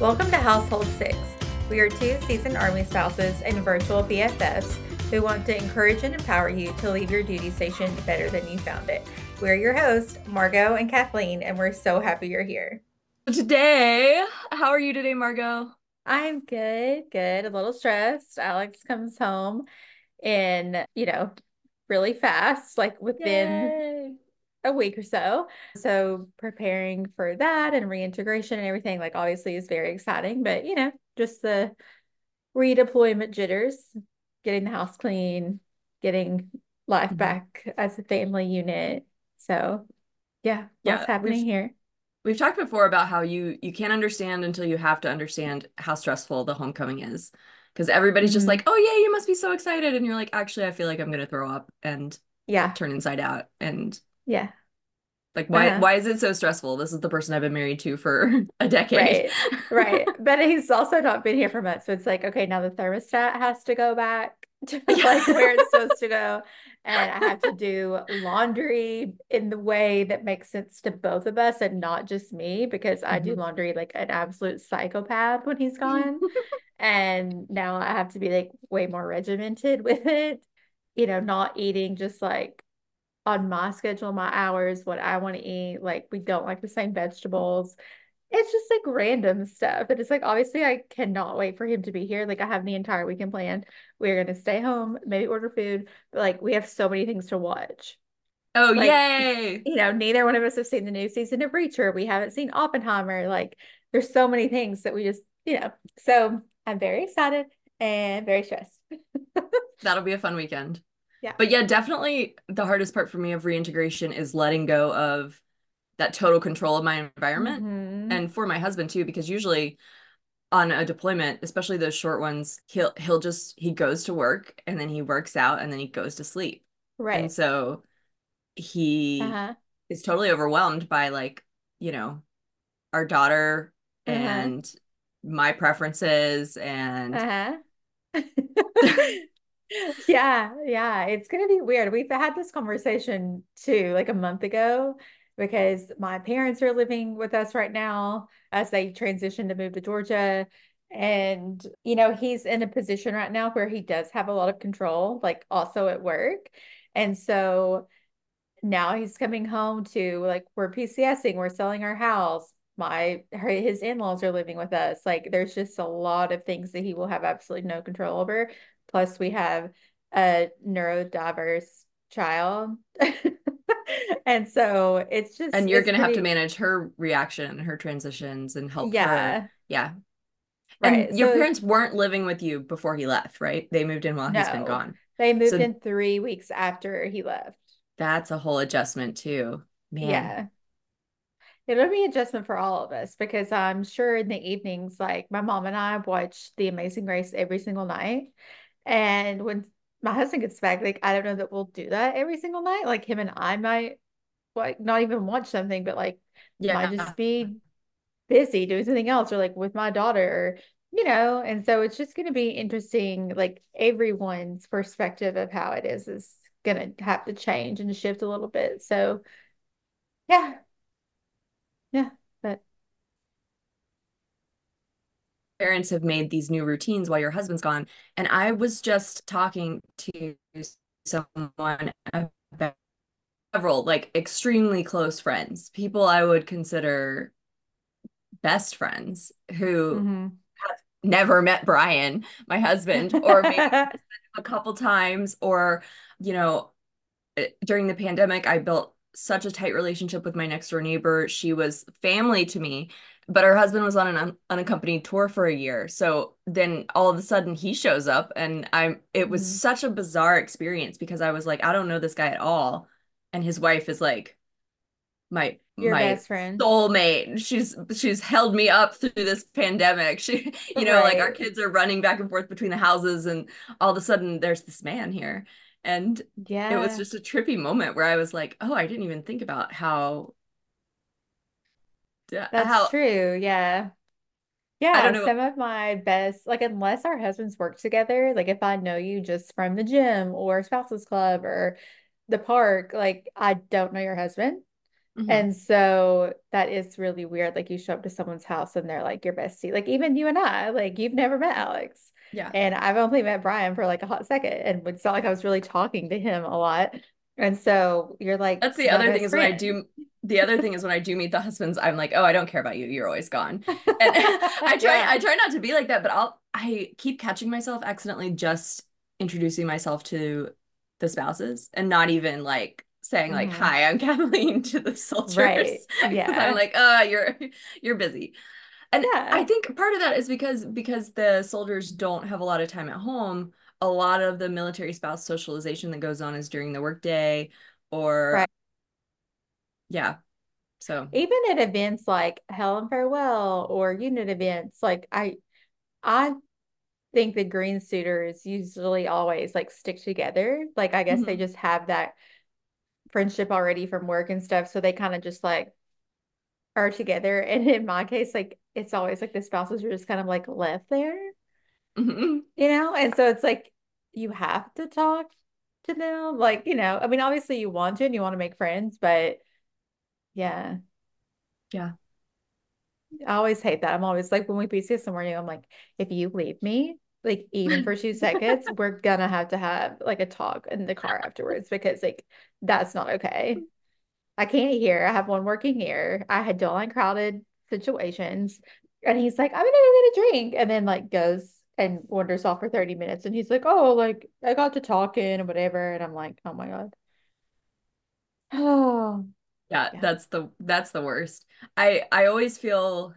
Welcome to Household Six. We are two seasoned Army spouses and virtual BFFs who want to encourage and empower you to leave your duty station better than you found it. We're your hosts, Margo and Kathleen, and we're so happy you're here. Today, how are you today, Margo? I'm good, good. A little stressed. Alex comes home in, you know, really fast, like within Yay. A week or so. So preparing for that and reintegration and everything, like obviously is very exciting, but you know, just the redeployment jitters, getting the house clean, getting life Mhm. back as a family unit. So yeah, Yeah, what's happening we've- here? We've talked before about how you you can't understand until you have to understand how stressful the homecoming is. Because everybody's just Mhm. like, oh yeah, you must be so excited. And you're like, actually, I feel like I'm gonna throw up and Yeah, turn inside out. And yeah, like, why Uh-huh. why is it so stressful? This is the person I've been married to for a decade. right, right. But he's also not been here for months. So it's like, okay, now the thermostat has to go back to like where it's supposed to go. And I have to do laundry in the way that makes sense to both of us and not just me because I do Mhm. laundry like an absolute psychopath when he's gone. And now I have to be like way more regimented with it, you know, not eating just like on my schedule, my hours, what I want to eat. Like we don't like the same vegetables. It's just like random stuff. And it's like obviously I cannot wait for him to be here. Like I have the entire weekend planned. We're gonna stay home, maybe order food, but like we have so many things to watch. Oh, Like, yay. You know, neither one of us have seen the new season of Reacher. We haven't seen Oppenheimer. Like there's so many things that we just, you know. So I'm very excited and very stressed. That'll be a fun weekend. Yeah. But yeah, definitely the hardest part for me of reintegration is letting go of that total control of my environment. Mhm. and for my husband too because usually on a deployment especially those short ones he'll he'll just he goes to work and then he works out and then he goes to sleep Right. and so he Uh-huh. is totally overwhelmed by like you know our daughter Uh-huh. and my preferences and Uh-huh. Yeah, yeah, it's gonna be weird. We've had this conversation too, like a month ago, because my parents are living with us right now as they transition to move to Georgia. And, you know, he's in a position right now where he does have a lot of control, like also at work. And so now he's coming home to like we're PCSing, we're selling our house. My his in-laws are living with us. Like there's just a lot of things that he will have absolutely no control over. Plus we have a neurodiverse child. And so it's just and you're gonna have to manage her reaction and her transitions and help her Yeah, yeah right. and your So parents weren't living with you before he left right they moved in while he's been gone they moved So- in three weeks after he left. that's a whole adjustment too man Yeah. It'll be adjustment for all of us because I'm sure in the evenings, like my mom and I watch The Amazing Race every single night. And when my husband gets back, like I don't know that we'll do that every single night. Like him and I might like not even watch something, but like yeah might just be busy doing something else or like with my daughter or you know, and so it's just gonna be interesting, like everyone's perspective of how it is is gonna have to change and shift a little bit. So yeah. Yeah, but parents have made these new routines while your husband's gone. And I was just talking to someone about several like extremely close friends, people I would consider best friends who mhm. never met Brian, my husband, or maybe a couple times, or, you know, eh, during the pandemic, I built such a tight relationship with my next door neighbor. She was family to me, but her husband was on an un unaccompanied tour for a year. So then all of a sudden he shows up and I'm it was Mhm. such a bizarre experience because I was like, I don't know this guy at all. And his wife is like my Your my best friend. soulmate. She's she's held me up through this pandemic. She, you know, like our kids are running back and forth between the houses, and all of a sudden there's this man here. And yeah, it was just a trippy moment where I was like, oh, I didn't even think about how that's how true. Yeah. I Yeah, don't know. some of my best, like unless our husbands work together, like if I know you just from the gym or spouses club or the park, like I don't know your husband. Mhm. And so that is really weird. Like you show up to someone's house and they're like your bestie. Like even you and I, like you've never met Alex. Yeah. And I've only met Brian for like a hot second. And it's not like I was really talking to him a lot. And so you're like That's the other thing best is when I do the other thing is when I do meet the husbands, I'm like, oh, I don't care about you. You're always gone. And I try I try not to be like that, but I'll I keep catching myself accidentally just introducing myself to the spouses and not even like saying like, hmm hi, I'm Kathleen to the soldiers. Right. Because I'm like, oh, you're you're busy. And I think part of that is because because the soldiers don't have a lot of time at home. A lot of the military spouse socialization that goes on is during the workday or Right. yeah. So, Even at events like Hail and Farewell or unit events, like I I think the green suitors usually always like stick together. Like I guess they mhm, just have that friendship already from work and stuff. So they kind of just like are together. And in my case, like it's always like the spouses are just kind of like left there, mhm, you know? And so it's like you have to talk to them. Like, you know, I mean, obviously you want to and you want to make friends, but yeah, yeah. I always hate that. I'm always like when we PC somewhere new, I'm like, if you leave me, like even for two seconds, we're gonna have to have like a talk in the car afterwards because like that's not okay. I can't hear. I have one working here. I had don't like crowded situations. And he's like, I'm gonna go get a drink. And then like goes and wanders off for 30 minutes. And he's like, Oh, like I got to talking and whatever. And I'm like, oh my God. Oh, Yeah, yeah. that's the that's the worst. I I always feel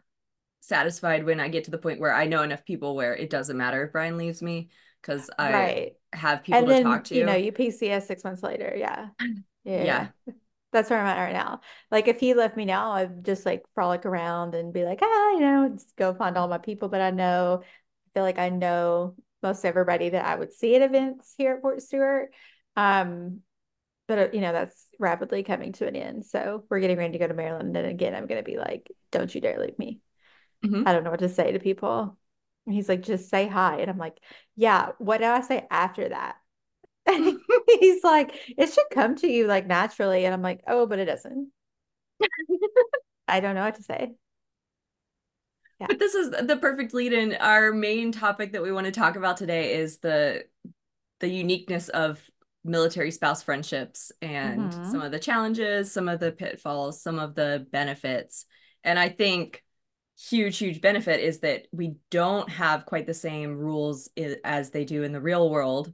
satisfied when I get to the point where I know enough people where it doesn't matter if Brian leaves me because I Right. have people And to talk to you know, you PCS six months later. Yeah. Yeah. Yeah. That's where I'm at right now. Like if he left me now, I'd just like frolic around and be like, ah, you know, just go find all my people. But I know, feel like I know most everybody that I would see at events here at Fort Stewart. Um, but uh, you know, that's rapidly coming to an end. So we're getting ready to go to Maryland. And again, I'm gonna be like, don't you dare leave me. hmm I don't know what to say to people. And he's like, just say hi. And I'm like, yeah, what do I say after that? And he's like, it should come to you like naturally. And I'm like, oh, but it doesn't. I don't know what to say. Yeah. But this is the perfect lead in. Our main topic that we want to talk about today is the the uniqueness of military spouse friendships and some hmm of the challenges, some of the pitfalls, some of the benefits. And I think huge, huge benefit is that we don't have quite the same rules as they do in the real world,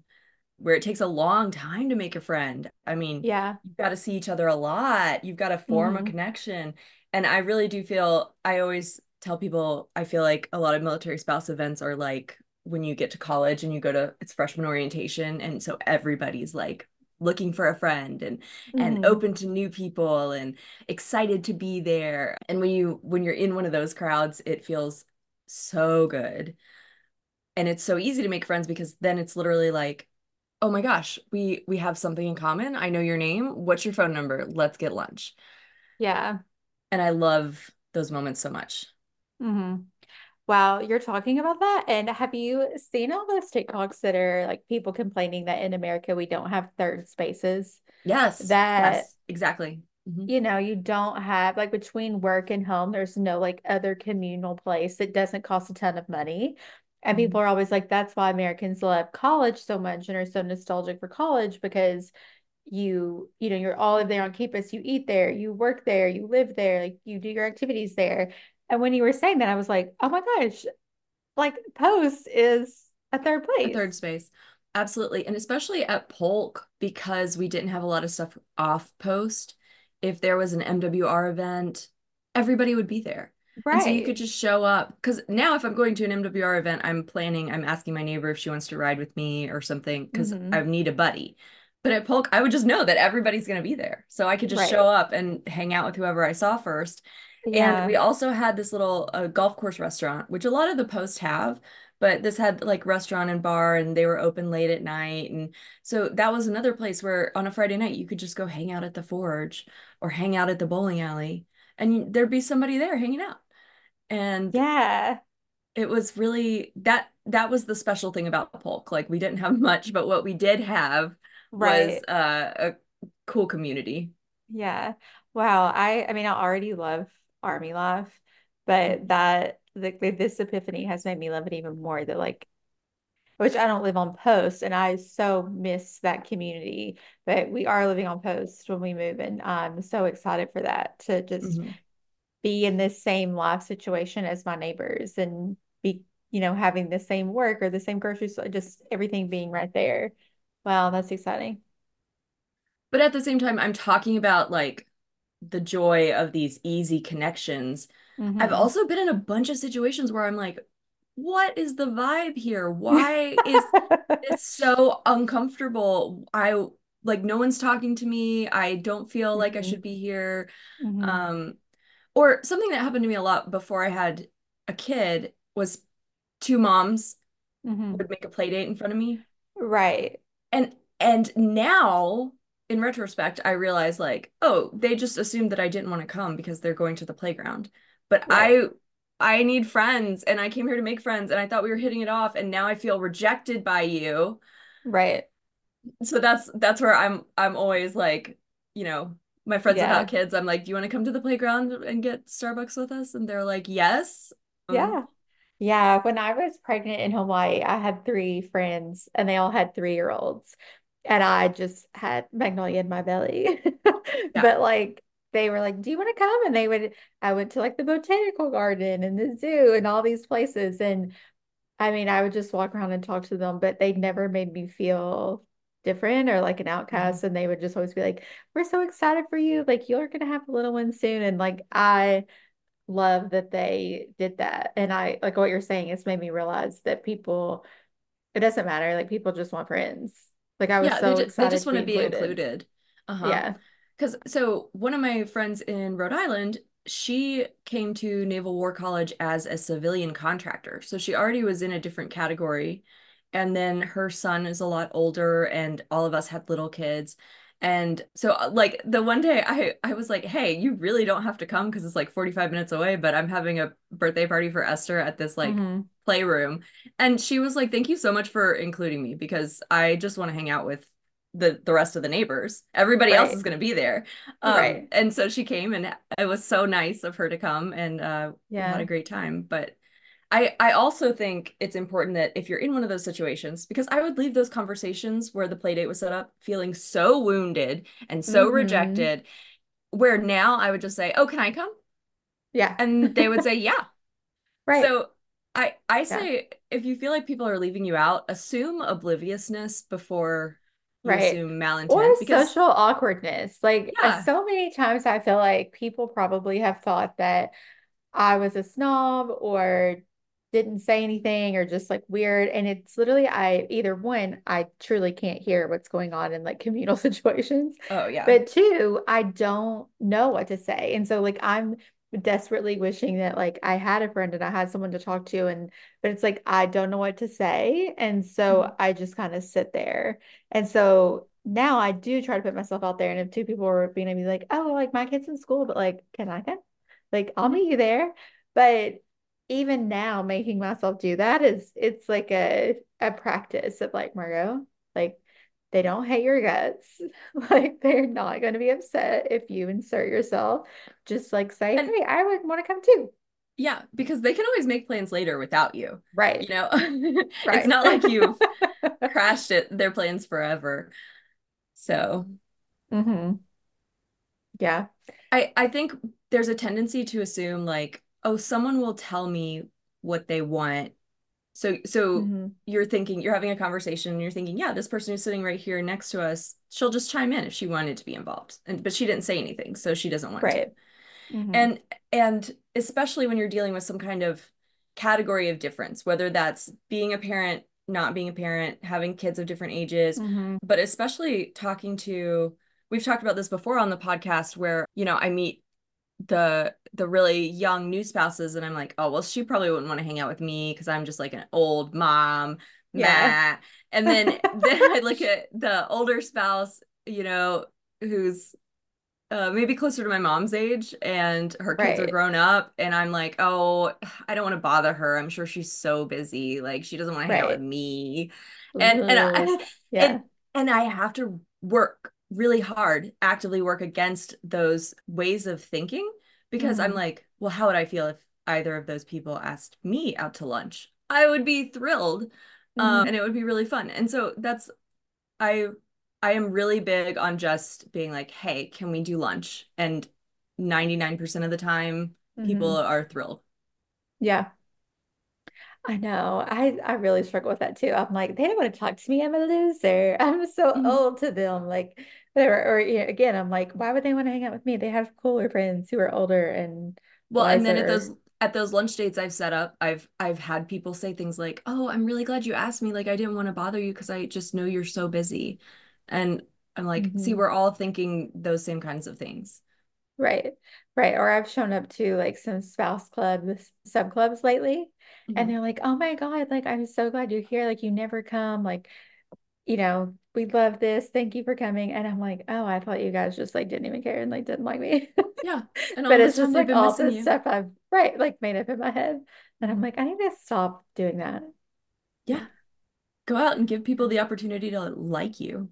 where it takes a long time to make a friend. I mean, Yeah. you've got to see each other a lot, you've got to form a hmm connection. And I really do feel, I always tell people, I feel like a lot of military spouse events are like when you get to college and you go to it's freshman orientation and so everybody's like looking for a friend and and hmm open to new people and excited to be there. And when you when you're in one of those crowds it feels so good. And it's so easy to make friends because then it's literally like oh my gosh we we have something in common. I know your name. What's your phone number? Let's get lunch. Yeah. and i love those moments so much hmm Wow, you're talking about that. And have you seen all those TikToks that are like people complaining that in America we don't have third spaces? yes That yes exactly hmm you know, you don't have like between work and home, there's no like other communal place that doesn't cost a ton of money. And people hmm are always like, that's why Americans love college so much and are so nostalgic for college because you, you know, you're all there on campus, you eat there, you work there, you live there, like you do your activities there. And when you were saying that, I was like, oh my gosh, like Post is a third place. A third space. Absolutely. And especially at Polk, because we didn't have a lot of stuff off post. If there was an MWR event, everybody would be there. And so you could just show up. Because now, if I'm going to an MWR event, I'm planning, I'm asking my neighbor if she wants to ride with me or something, because I hmm need a buddy. But at Polk, I would just know that everybody's going to be there. So I could just Right. show up and hang out with whoever I saw first. And we also had this little uh, golf course restaurant, which a lot of the posts have, but this had like restaurant and bar, and they were open late at night. And so that was another place where on a Friday night you could just go hang out at the Forge or hang out at the bowling alley, and there'd be somebody there hanging out. And Yeah. it was really that that was the special thing about Polk. Like we didn't have much, but what we did have was uh, a cool community. Yeah. Wow. I I mean, I already love army life, but that like this epiphany has made me love it even more that like which I don't live on post and I so miss that community. But we are living on post when we move and I'm so excited for that to just Mhm. be in this same life situation as my neighbors and be, you know, having the same work or the same grocery store, just everything being right there. Wow, that's exciting. But at the same time, I'm talking about like the joy of these easy connections. I've hmm also been in a bunch of situations where I'm like, what is the vibe here? Why is it so uncomfortable? I like no one's talking to me. I don't feel like I hmm should be here. hmm Um, or something that happened to me a lot before I had a kid was two moms hmm would make a play date in front of me. Right. And and now in retrospect, I realize like, oh, they just assumed that I didn't want to come because they're going to the playground. But Right. I I need friends and I came here to make friends and I thought we were hitting it off and now I feel rejected by you. Right. So that's that's where I'm I'm always like, you know, my friends without Yeah. kids, I'm like, do you want to come to the playground and get Starbucks with us? And they're like, yes. Um, Yeah. Yeah. When I was pregnant in Hawaii, I had three friends and they all had three-year-olds. And I just had Magnolia in my belly. yeah. But like they were like, Do you want to come? And they would, I went to like the botanical garden and the zoo and all these places. And I mean, I would just walk around and talk to them, but they never made me feel different or like an Mhm. outcast. And they would just always be like, We're so excited for you. Like, you're gonna have a little one soon. And like, I love that they did that. And I like what you're saying, it's made me realize that people, it doesn't matter. Like, people just want friends. Like, I was Yeah, they so just they just want to be included. included. Uh-huh. Yeah. Because so one of my friends in Rhode Island, she came to Naval War College as a civilian contractor. So she already was in a different category. And then her son is a lot older, and all of us had little kids. And so uh, like the one day I I was like, "Hey, you really don't have to come because it's like 45 minutes away, but I'm having a birthday party for Esther at this like hmm playroom." And she was like, "Thank you so much for including me because I just want to hang out with the the rest of the neighbors. Everybody else is going to be there." Um, Right. and so she came and it was so nice of her to come and uh we had a great time. But I I also think it's important that if you're in one of those situations, because I would leave those conversations where the play date was set up feeling so wounded and so hmm rejected, where now I would just say, "Oh, can I come?" Yeah. And they would say, "Yeah." Right. So I I Yeah. say if you feel like people are leaving you out, assume obliviousness before you Right. assume Or malintent because social awkwardness. Like, uh, yeah. so many times I feel like people probably have thought that I was a snob or didn't say anything or just like weird. And it's literally, I either one, I truly can't hear what's going on in like communal situations, Oh yeah. but two, I don't know what to say. And so, like, I'm desperately wishing that like I had a friend and I had someone to talk to. And, but it's like, I don't know what to say. And so I just kind of sit there. And so, now I do try to put myself out there. And if two people were being to be like, oh, like my kid's in school, but like, can I come? Like, I'll Mhm. meet you there. But even now, making myself do that is it's like a a practice of like Margo, like they don't hate your guts. Like they're not going to be upset if you insert yourself. Just like say, And hey, I would want to come too. yeah, because they can always make plans later without you. Right. You know, it's not like you've crashed it their plans forever. So Mm-hmm. Yeah. I I think there's a tendency to assume like, oh, someone will tell me what they want. So so hmm you're thinking you're having a conversation and you're thinking, yeah, this person who's sitting right here next to us, she'll just chime in if she wanted to be involved. And but she didn't say anything, so she doesn't want to. Right. hmm And and especially when you're dealing with some kind of category of difference, whether that's being a parent, not being a parent, having kids of different ages, hmm but especially talking to we've talked about this before on the podcast where, you know, I meet the the really young new spouses and I'm like, oh, well, she probably wouldn't want to hang out with me because I'm just like an old mom. Yeah. And then then I look at the older spouse, you know, who's uh, maybe closer to my mom's age and her kids are grown up and I'm like, "Oh, I don't want to bother her. I'm sure she's so busy. Like she doesn't want to hang out with me." And and I and Yeah. and I have to work really hard actively work against those ways of thinking because I'm Mhm. like, well, how would I feel if either of those people asked me out to lunch? I would be thrilled, um, Mhm. and it would be really fun. And so that's I I am really big on just being like, hey, can we do lunch? And 99% of the time, people Mhm. are thrilled. Yeah. I know. I I really struggle with that too. I'm like, they don't want to talk to me. I'm a loser. I'm so Mhm. old to them. Like, whatever. Or you know, again, I'm like, why would they want to hang out with me? They have cooler friends who are older and Well, and then at those at those lunch dates I've set up, I've I've had people say things like, "Oh, I'm really glad you asked me. Like I didn't want to bother you because I just know you're so busy." And I'm like, "See, hmm we're all thinking those same kinds of things." Right. Right. Or I've shown up to like some spouse clubs, sub clubs lately, and Mhm. they're like, oh my God, like I'm so glad you're here. Like you never come. Like, you know, we love this. Thank you for coming. And I'm like, oh, I thought you guys just like didn't even care and like didn't like me. Yeah. And But it's just like all the stuff I've right, like made up in my head. And I'm like, I need to stop doing that. Yeah. Go out and give people the opportunity to like you.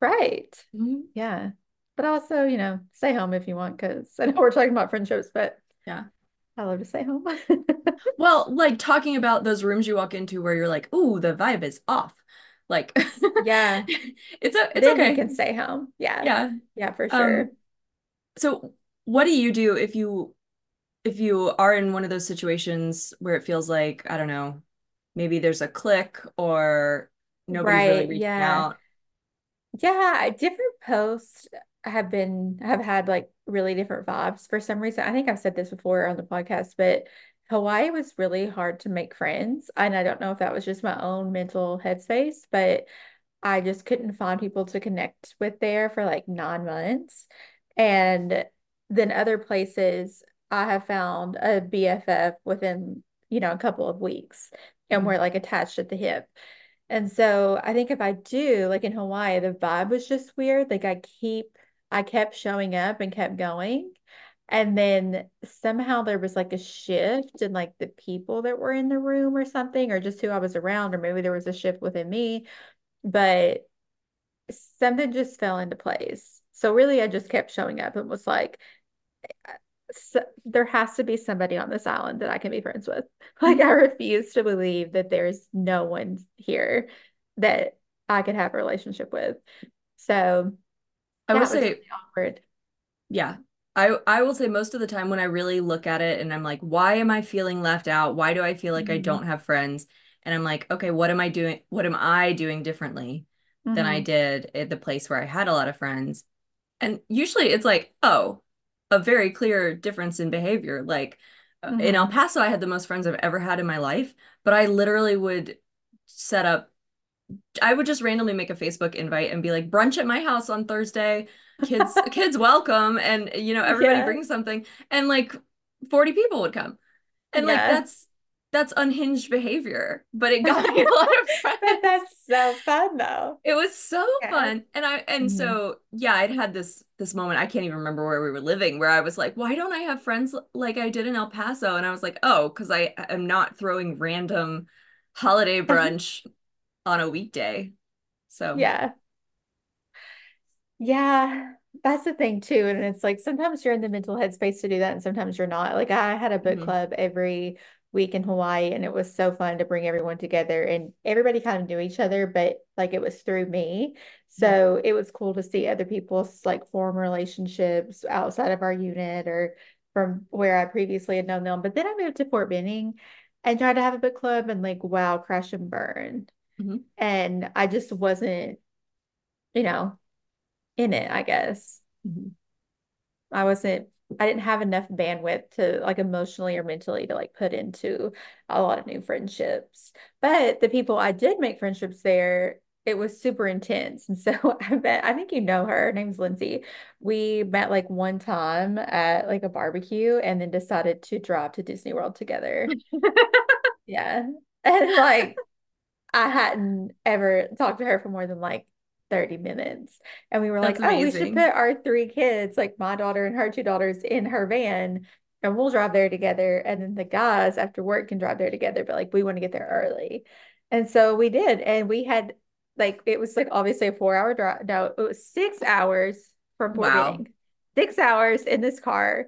Right. Mhm. Yeah. But also, you know, stay home if you want, because I know we're talking about friendships, but Yeah. I love to stay home. Well, like talking about those rooms you walk into where you're like, "Ooh, the vibe is off." Like Yeah. it's a it's Then you okay. can stay home. Yeah. Yeah. Yeah, for Um sure. So, what do you do if you if you are in one of those situations where it feels like, I don't know, maybe there's a clique or nobody's really reaching Yeah. out? Yeah. Different posts have been, have had like really different vibes for some reason. I think I've said this before on the podcast, but Hawaii was really hard to make friends. And I don't know if that was just my own mental headspace, but I just couldn't find people to connect with there for like nine months. And then other places, I have found a BFF within, you know, a couple of weeks, and Mhm. we're like attached at the hip. And so I think if I do, like in Hawaii, the vibe was just weird. Like I keep, I kept showing up and kept going. And then somehow there was like a shift in like the people that were in the room or something, or just who I was around, or maybe there was a shift within me but something just fell into place. So really, I just kept showing up and was like, so, there has to be somebody on this island that I can be friends with. Like. I refuse to believe that there's no one here that I could have a relationship with. So, I will was really say, awkward. yeah. I I will say most of the time when I really look at it and I'm like, why am I feeling left out? Why do I feel like I don't have friends? And I'm like, okay, what am I doing? What am I doing differently than I hmm did at the place where I had a lot of friends? And usually it's like, oh, a very clear difference in behavior. Like uh, in El hmm Paso, I had the most friends I've ever had in my life, but I literally would set up, I would just randomly make a Facebook invite and be like, brunch at my house on Thursday. Kids, kids welcome. And, you know, everybody Yeah. brings something. And like 40 people would come. And like that's that's unhinged behavior, but it got me a lot of But friends. that's so fun though. It was so Yeah. fun. And I and hmm so yeah, I'd had this this moment, I can't even remember where we were living, where I was like, why don't I have friends like I did in El Paso? And I was like, oh, because I am not throwing random holiday brunch on a weekday. So Yeah. Yeah, that's the thing too. And it's like sometimes you're in the mental headspace to do that, and sometimes you're not. Like I had a book mhm, club every week in Hawaii, and it was so fun to bring everyone together. And everybody kind of knew each other, but like it was through me. So it was cool to see other people's like form relationships outside of our unit or from where I previously had known them. But then I moved to Fort Benning and tried to have a book club and like wow, crash and burn. Mhm, And I just wasn't, you know in it, I guess. mhm. I wasn't, I didn't have enough bandwidth to like emotionally or mentally to like put into a lot of new friendships. But the people I did make friendships there, it was super intense. And so I bet, I think you know her. Her name's Lindsay. We met like one time at like a barbecue and then decided to drive to Disney World together. Yeah. And like, I hadn't ever talked to her for more than like 30 minutes. And we were like, That's oh, we should put our three kids, like my daughter and her two daughters, in her van and we'll drive there together. And then the guys after work can drive there together, but like we want to get there early. And so we did. And we had like it was like obviously a four hour drive. No, it was six hours from Fort Wow. Benning. Six hours in this car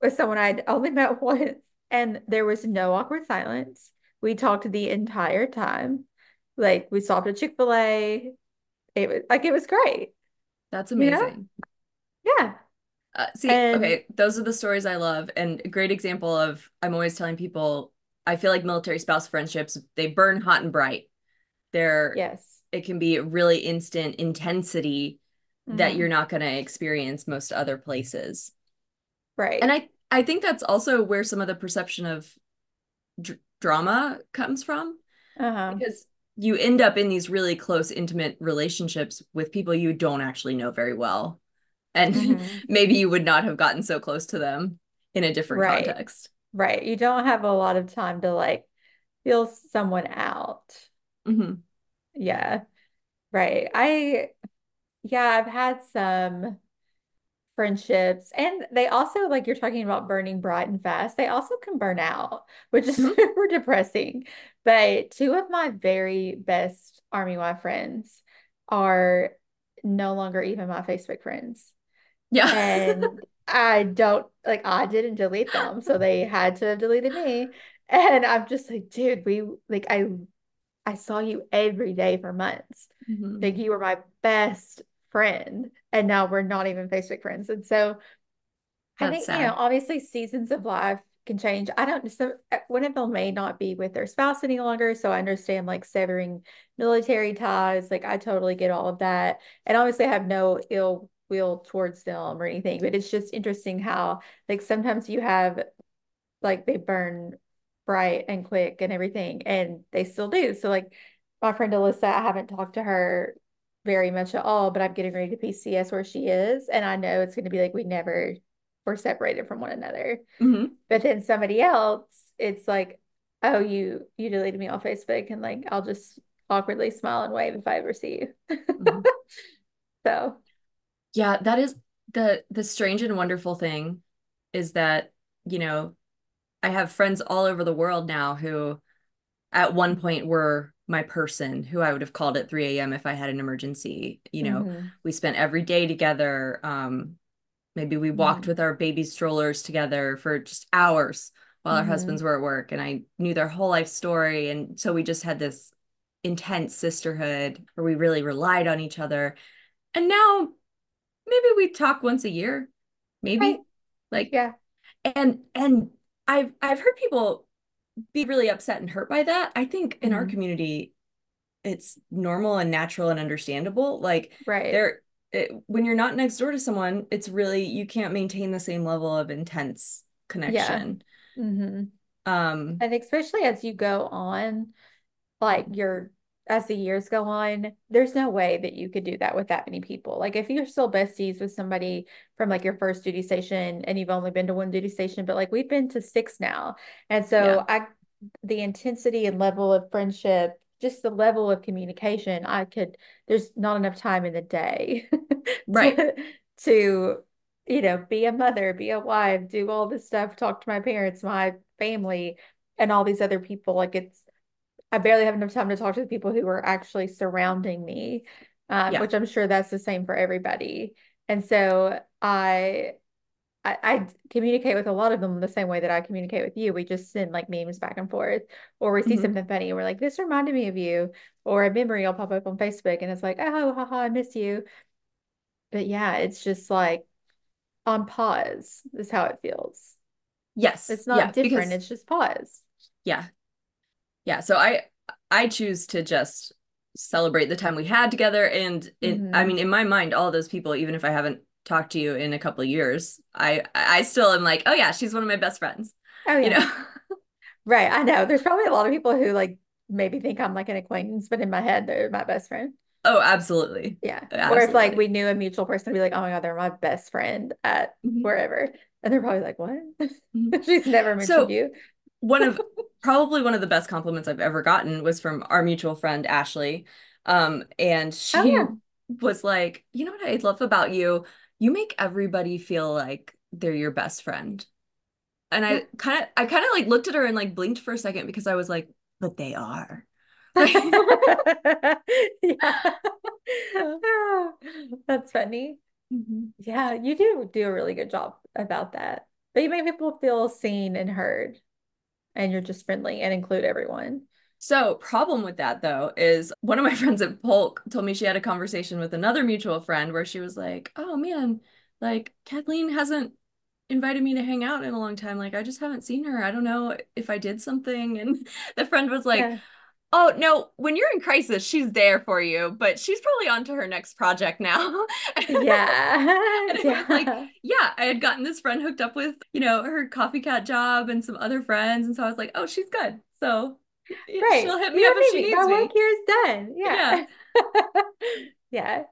with someone I'd only met once, and there was no awkward silence. We talked the entire time. Like we stopped at Chick-fil-A. It was like it was great, That's you know? amazing. Yeah. Uh, see, And okay, those are the stories I love, and a great example of I'm always telling people I feel like military spouse friendships, they burn hot and bright. They're yes. it can be really instant intensity that you're not going to experience most other places. Right? And I I think that's also where some of the perception of dr drama comes from Uh-huh. because you end up in these really close intimate relationships with people you don't actually know very well. And hmm maybe you would not have gotten so close to them in a different Right. context. Right. You don't have a lot of time to like feel someone out. hmm Yeah. Right. I, yeah, I've had some friendships and they also, like you're talking about burning bright and fast, they also can burn out, which is hmm super depressing. But two of my very best Army wife friends are no longer even my Facebook friends. Yeah. And I don't like I didn't delete them, so they had to have deleted me. And I'm just like, dude, we like I I saw you every day for months. hmm Like you were my best friend, and now we're not even Facebook friends. And so I That's think, you know, obviously seasons of life can change. I don't, so uh, one of them may not be with their spouse any longer. So I understand like severing military ties. Like I totally get all of that. And obviously I have no ill will towards them or anything, but it's just interesting how like sometimes you have like they burn bright and quick and everything, and they still do. So like my friend Alyssa, I haven't talked to her very much at all, but I'm getting ready to PCS where she is, and I know it's going to be like we never were separated from one another. hmm But then somebody else, it's like, oh, you you deleted me on Facebook, and like I'll just awkwardly smile and wave if I ever see you. hmm So, Yeah, that is the the strange and wonderful thing is that, you know, I have friends all over the world now who at one point were my person who I would have called at 3 a.m. if I had an emergency. You know, mhm, we spent every day together. Um, maybe we walked mhm, with our baby strollers together for just hours while our husbands were at work, and I knew their whole life story. And so we just had this intense sisterhood where we really relied on each other. And now maybe we talk once a year, Right. maybe. Like Yeah. and and I've I've heard people be really upset and hurt by that. I think in our mhm, community, it's normal and natural and understandable. Like Right. there, it, when you're not next door to someone, it's really you can't maintain the same level of intense Yeah. connection. hmm Um, And especially as you go on, like you're as the years go on, there's no way that you could do that with that many people. Like if you're still besties with somebody from like your first duty station and you've only been to one duty station, but like we've been to six now. And yeah, so I the intensity and level of friendship, just the level of communication, I could there's not enough time in the day right. to to you know, be a mother, be a wife, do all this stuff, talk to my parents, my family, and all these other people. Like it's I barely have enough time to talk to the people who are actually surrounding me, um, Yeah. which I'm sure that's the same for everybody. And so I, I, I communicate with a lot of them the same way that I communicate with you. We just send like memes back and forth, or we see hmm something funny and we're like, "This reminded me of you," or a memory will pop up on Facebook and it's like, "Oh, haha, I miss you." But yeah, it's just like on pause is how it feels. Yes. It's not Yeah. different. Because It's just pause. yeah, yeah. So I I choose to just celebrate the time we had together, and in I hmm mean, in my mind, all those people, even if I haven't talked to you in a couple of years, I I still am like, oh yeah, she's one of my best friends. Oh You yeah. know? Right. I know. There's probably a lot of people who like maybe think I'm like an acquaintance, but in my head, they're my best friend. Oh, absolutely. Yeah. Or if like we knew a mutual person, be like, oh my God, they're my best friend at Mhm. wherever. And they're probably like, what? Mhm. She's never mentioned So you. One of probably one of the best compliments I've ever gotten was from our mutual friend Ashley. Um, and Oh she yeah. was like, you know what I love about you? You make everybody feel like they're your best friend. And I kind of I kind of like looked at her and like blinked for a second because I was like, but they are. yeah. That's funny. Mhm. Yeah, you do do a really good job about that. But you make people feel seen and heard, and you're just friendly and include everyone. So, problem with that though is one of my friends at Polk told me she had a conversation with another mutual friend where she was like, "Oh man, like Kathleen hasn't invited me to hang out in a long time. Like I just haven't seen her. I don't know if I did something." And the friend was like, Yeah. "Oh no, when you're in crisis, she's there for you, but she's probably on to her next project now." Yeah. Was like, Yeah. yeah, I had gotten this friend hooked up with, you know, her coffee cat job and some other friends. And so I was like, oh, she's good. So Right. she'll hit You me up if she need me. needs My work here is done. Yeah. Yeah. Yeah.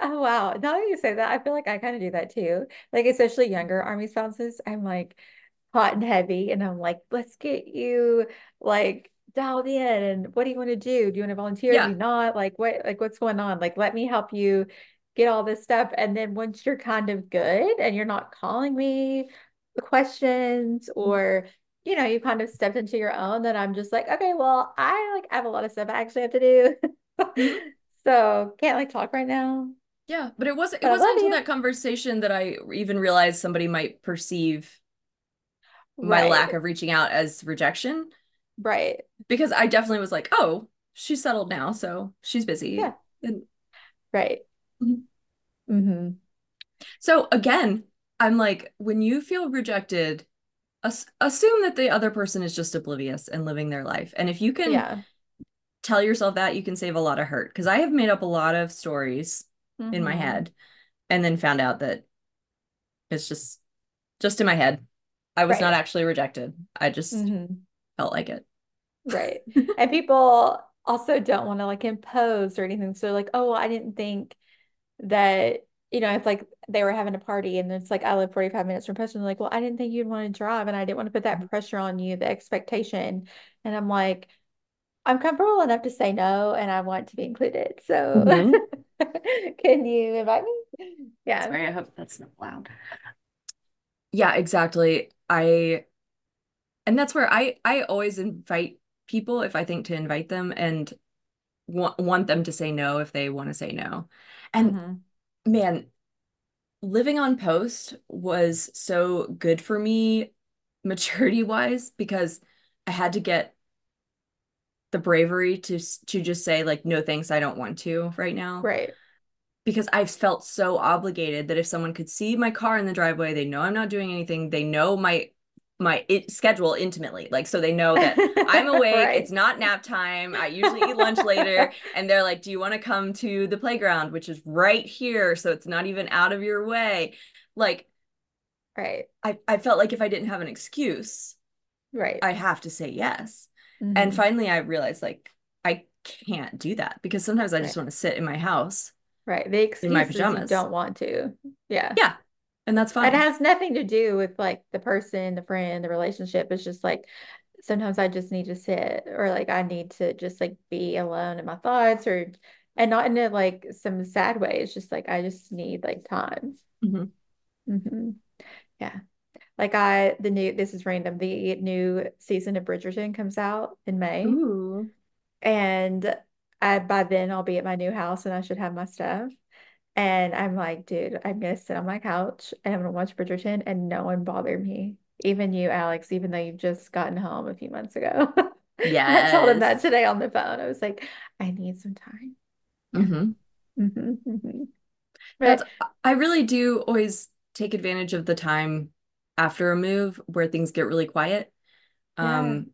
Oh wow. Now that you say that, I feel like I kind of do that too. Like especially younger army spouses, I'm like hot and heavy and I'm like, let's get you like dialed in and what do you want to do? Do you want to volunteer? Do you not? Like what like what's going on? Like let me help you get all this stuff. And then once you're kind of good and you're not calling me the questions or you know, you kind of stepped into your own, then I'm just like, okay, well, I like I have a lot of stuff I actually have to do. Mhm. So can't like talk right now. Yeah. But it wasn't it But wasn't until you. that conversation that I even realized somebody might perceive my lack of reaching out as rejection. Right. Because I definitely was like, oh, she's settled now, so she's busy. Yeah. And Right. Mhm. hmm so again, I'm like, when you feel rejected, as assume that the other person is just oblivious and living their life. And if you can Yeah. tell yourself that, you can save a lot of hurt. Because I have made up a lot of stories in my hmm head and then found out that it's just just in my head. I was not actually rejected. I just hmm felt like it. Right. And people also don't want to like impose or anything. So like, oh, well, I didn't think that, you know, it's like they were having a party and it's like I live 45 minutes from Preston. Like, well, I didn't think you'd want to drive and I didn't want to put that pressure on you, the expectation. And I'm like, I'm comfortable enough to say no and I want to be included. So Mhm. can you invite me? Yeah. Sorry, I hope that's not loud. Yeah, exactly. I and that's where I I always invite people if I think to invite them and want want them to say no if they want to say no. And hmm man, living on post was so good for me maturity wise because I had to get the bravery to to just say like no thanks, I don't want to right now. Right. because I've felt so obligated that if someone could see my car in the driveway, they know I'm not doing anything. They know my my it, schedule intimately. Like so they know that I'm awake, Right. it's not nap time. I usually eat lunch later and they're like, "Do you want to come to the playground, which is right here, so it's not even out of your way?" Like Right. I I felt like if I didn't have an excuse, Right. I have to say yes. And Mhm. finally I realized like I can't do that because sometimes I just Right. want to sit in my house Right. The in my is you don't want to. Yeah. Yeah. And that's fine. It has nothing to do with like the person, the friend, the relationship. It's just like sometimes I just need to sit or like I need to just like be alone in my thoughts or and not in a like some sad way. It's just like I just need like time. Mhm. hmm Yeah. Like I the new this is random. The new season of Bridgerton comes out in May. Ooh. And I by then I'll be at my new house and I should have my stuff. And I'm like, dude, I'm gonna sit on my couch and I'm gonna watch Bridgerton and no one bother me. Even you, Alex, even though you've just gotten home a few months ago. Yeah. I told him that today on the phone. I was like, I need some time. Yeah. hmm hmm That's I really do always take advantage of the time after a move where things get really quiet. yeah. Um,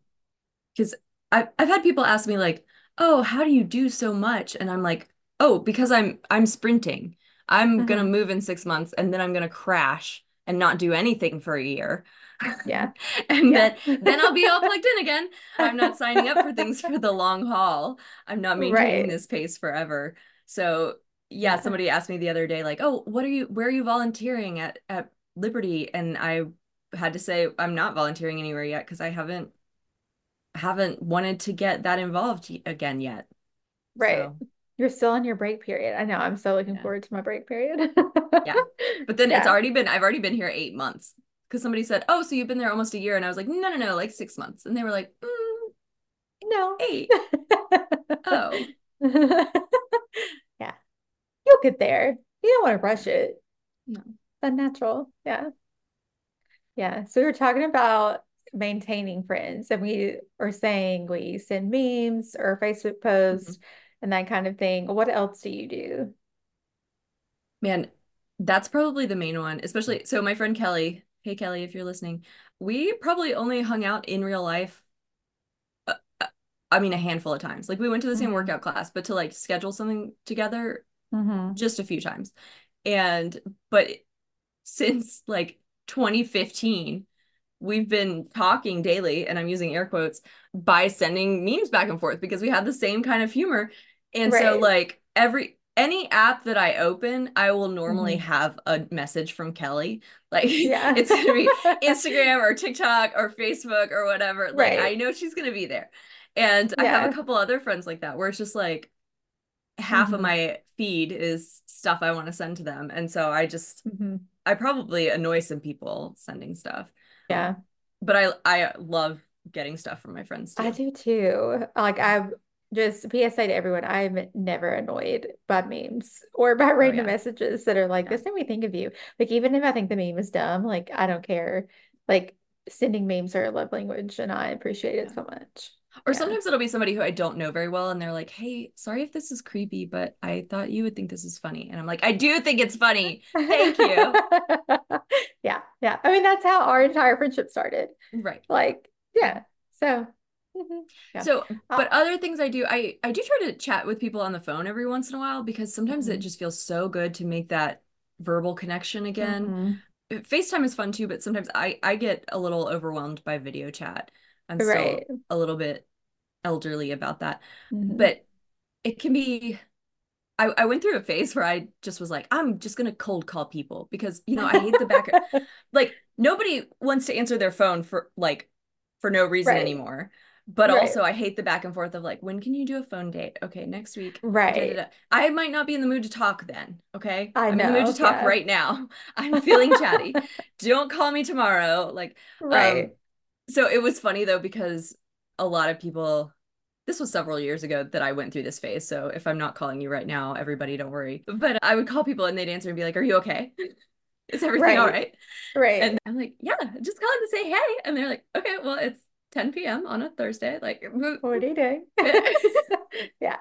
because I've I've had people ask me like, "Oh, how do you do so much?" And I'm like, "Oh, because I'm I'm sprinting. I'm gonna hmm move in six months and then I'm gonna crash and not do anything for a year." Yeah. And Yeah. then then I'll be all plugged in again. I'm not signing up for things for the long haul. I'm not maintaining Right. this pace forever. So yeah, Yeah. somebody asked me the other day, like, "Oh, what are you? Where are you volunteering at at Liberty?" And I had to say I'm not volunteering anywhere yet because I haven't haven't wanted to get that involved again yet. Right. So You're still in your break period. I know. I'm so looking yeah, forward to my break period. yeah. But then it's already been I've already been here eight months because somebody said, "Oh, so you've been there almost a year," and I was like, "No, no, no, like six months," and they were like, mm, no. Eight. oh. yeah. You'll get there. You don't want to rush it. No. Unnatural. Yeah. Yeah. So we were talking about maintaining friends and we are saying we send memes or Facebook posts mm-hmm. And that kind of thing. What else do you do? Man, that's probably the main one, especially so my friend Kelly, hey Kelly, if you're listening, we probably only hung out in real life uh, uh I mean a handful of times. Like we went to the same mm-hmm. workout class, but to like schedule something together mm-hmm. just a few times. And but since like 2015, we've been talking daily, and I'm using air quotes, by sending memes back and forth because we have the same kind of humor. And right. so like every any app that I open, I will normally mm-hmm. have a message from Kelly. Like yeah. it's gonna be Instagram or TikTok or Facebook or whatever. Like right. I know she's gonna be there. And yeah. I have a couple other friends like that where it's just like half mm-hmm. of my feed is stuff I want to send to them. And so I just mm-hmm. I probably annoy some people sending stuff. Yeah. But I I love getting stuff from my friends too. I do too. Like I just PSA to everyone, I'm never annoyed by memes or by oh, random oh, yeah. messages that are like, yeah. this made me think of you. Like even if I think the meme is dumb, like I don't care. Like sending memes are a love language and I appreciate it so much. Or yeah. sometimes it'll be somebody who I don't know very well and they're like, hey, sorry if this is creepy, but I thought you would think this is funny. And I'm like, I do think it's funny. Thank you. yeah. Yeah. I mean, that's how our entire friendship started. Right. Like, yeah. So Mm-hmm. Yeah. So, uh, but other things I do, I I do try to chat with people on the phone every once in a while because sometimes mm-hmm. it just feels so good to make that verbal connection again. Mm-hmm. FaceTime is fun too, but sometimes I I get a little overwhelmed by video chat. I'm right. still a little bit elderly about that. Mm-hmm. But it can be I, I went through a phase where I just was like, I'm just gonna cold call people because you know I hate the back like nobody wants to answer their phone for like for no reason right. anymore but right. also I hate the back and forth of like, when can you do a phone date? Okay, next week. Right. Da, da, da. I might not be in the mood to talk then. Okay. I am know, in the mood to talk yeah. right now. I'm feeling chatty. Don't call me tomorrow. Like, um, right. Um, so it was funny though, because a lot of people, this was several years ago that I went through this phase. So if I'm not calling you right now, everybody don't worry. But I would call people and they'd answer and be like, Are you okay? Is everything right. all right? Right. And I'm like, Yeah, just calling to say hey. And they're like, Okay, well, it's 10 p.m. on a Thursday. Like, what are you doing? yeah.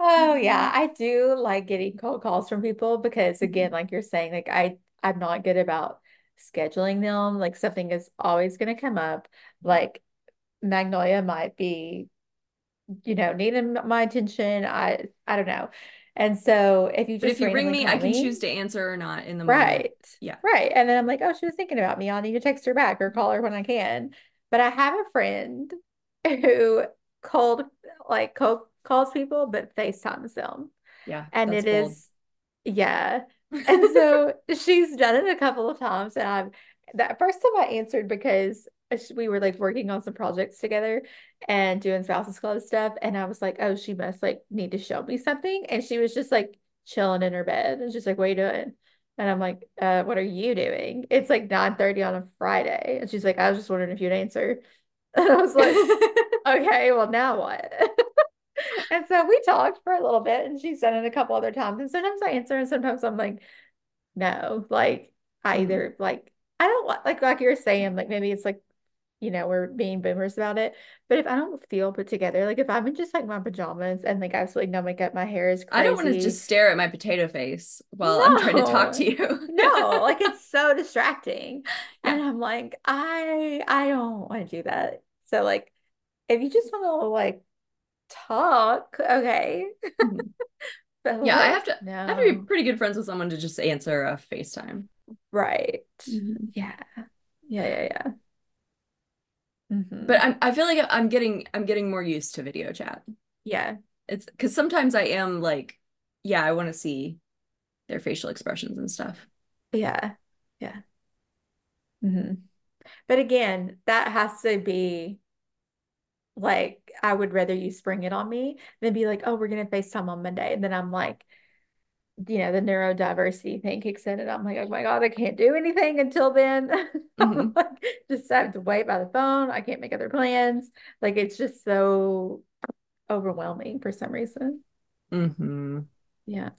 oh, yeah. I do like getting cold calls from people because, again, mm-hmm. like you're saying, like, I, I'm not good about scheduling them. Like, something is always going to come up. Like, Magnolia might be, you know, needing my attention. I, I don't know. And so if you just if you ring me, I can me, choose to answer or not in the moment. Right. Yeah. Right. And then I'm like, oh, she was thinking about me. I'll need to text her back or call her when I can. But I have a friend who cold like cold, calls people but FaceTimes them. Yeah. And it is yeah. and so she's done it a couple of times and I've that first time I answered because we were like working on some projects together and doing spouses club stuff and I was like, "Oh, she must like need to show me something." And she was just like chilling in her bed and she's like, "What are you doing?" And I'm like, uh, what are you doing? It's like 9 30 on a Friday. And she's like, I was just wondering if you'd answer. And I was like, okay, well, now what? and so we talked for a little bit and she's done it a couple other times. And sometimes I answer and sometimes I'm like, no, like I mm-hmm. either like, I don't like, like you're saying, like maybe it's like you know, we're being boomers about it. But if I don't feel put together, like if I'm in just like my pajamas and like absolutely no makeup, my hair is crazy. I don't want to just stare at my potato face while no. I'm trying to talk to you. no, like it's so distracting. Yeah. And I'm like, I I don't want to do that. So like if you just want to like talk, okay. Mm-hmm. but yeah, like, I have to no. I have to be pretty good friends with someone to just answer a FaceTime. Right. Mm-hmm. Yeah. Yeah, yeah, yeah. Mm-hmm. But I'm, I feel like I'm getting I'm getting more used to video chat. Yeah. It's because sometimes I am like, yeah, I want to see their facial expressions and stuff. Yeah. Yeah. Mm-hmm. But again, that has to be like, I would rather you spring it on me than be like, oh, we're going to FaceTime on Monday. And then I'm like, you know, the neurodiversity thing kicks in, and I'm like, oh my God, I can't do anything until then. Mhm. like, just have to wait by the phone. I can't make other plans. Like, it's just so overwhelming for some reason. hmm Yeah.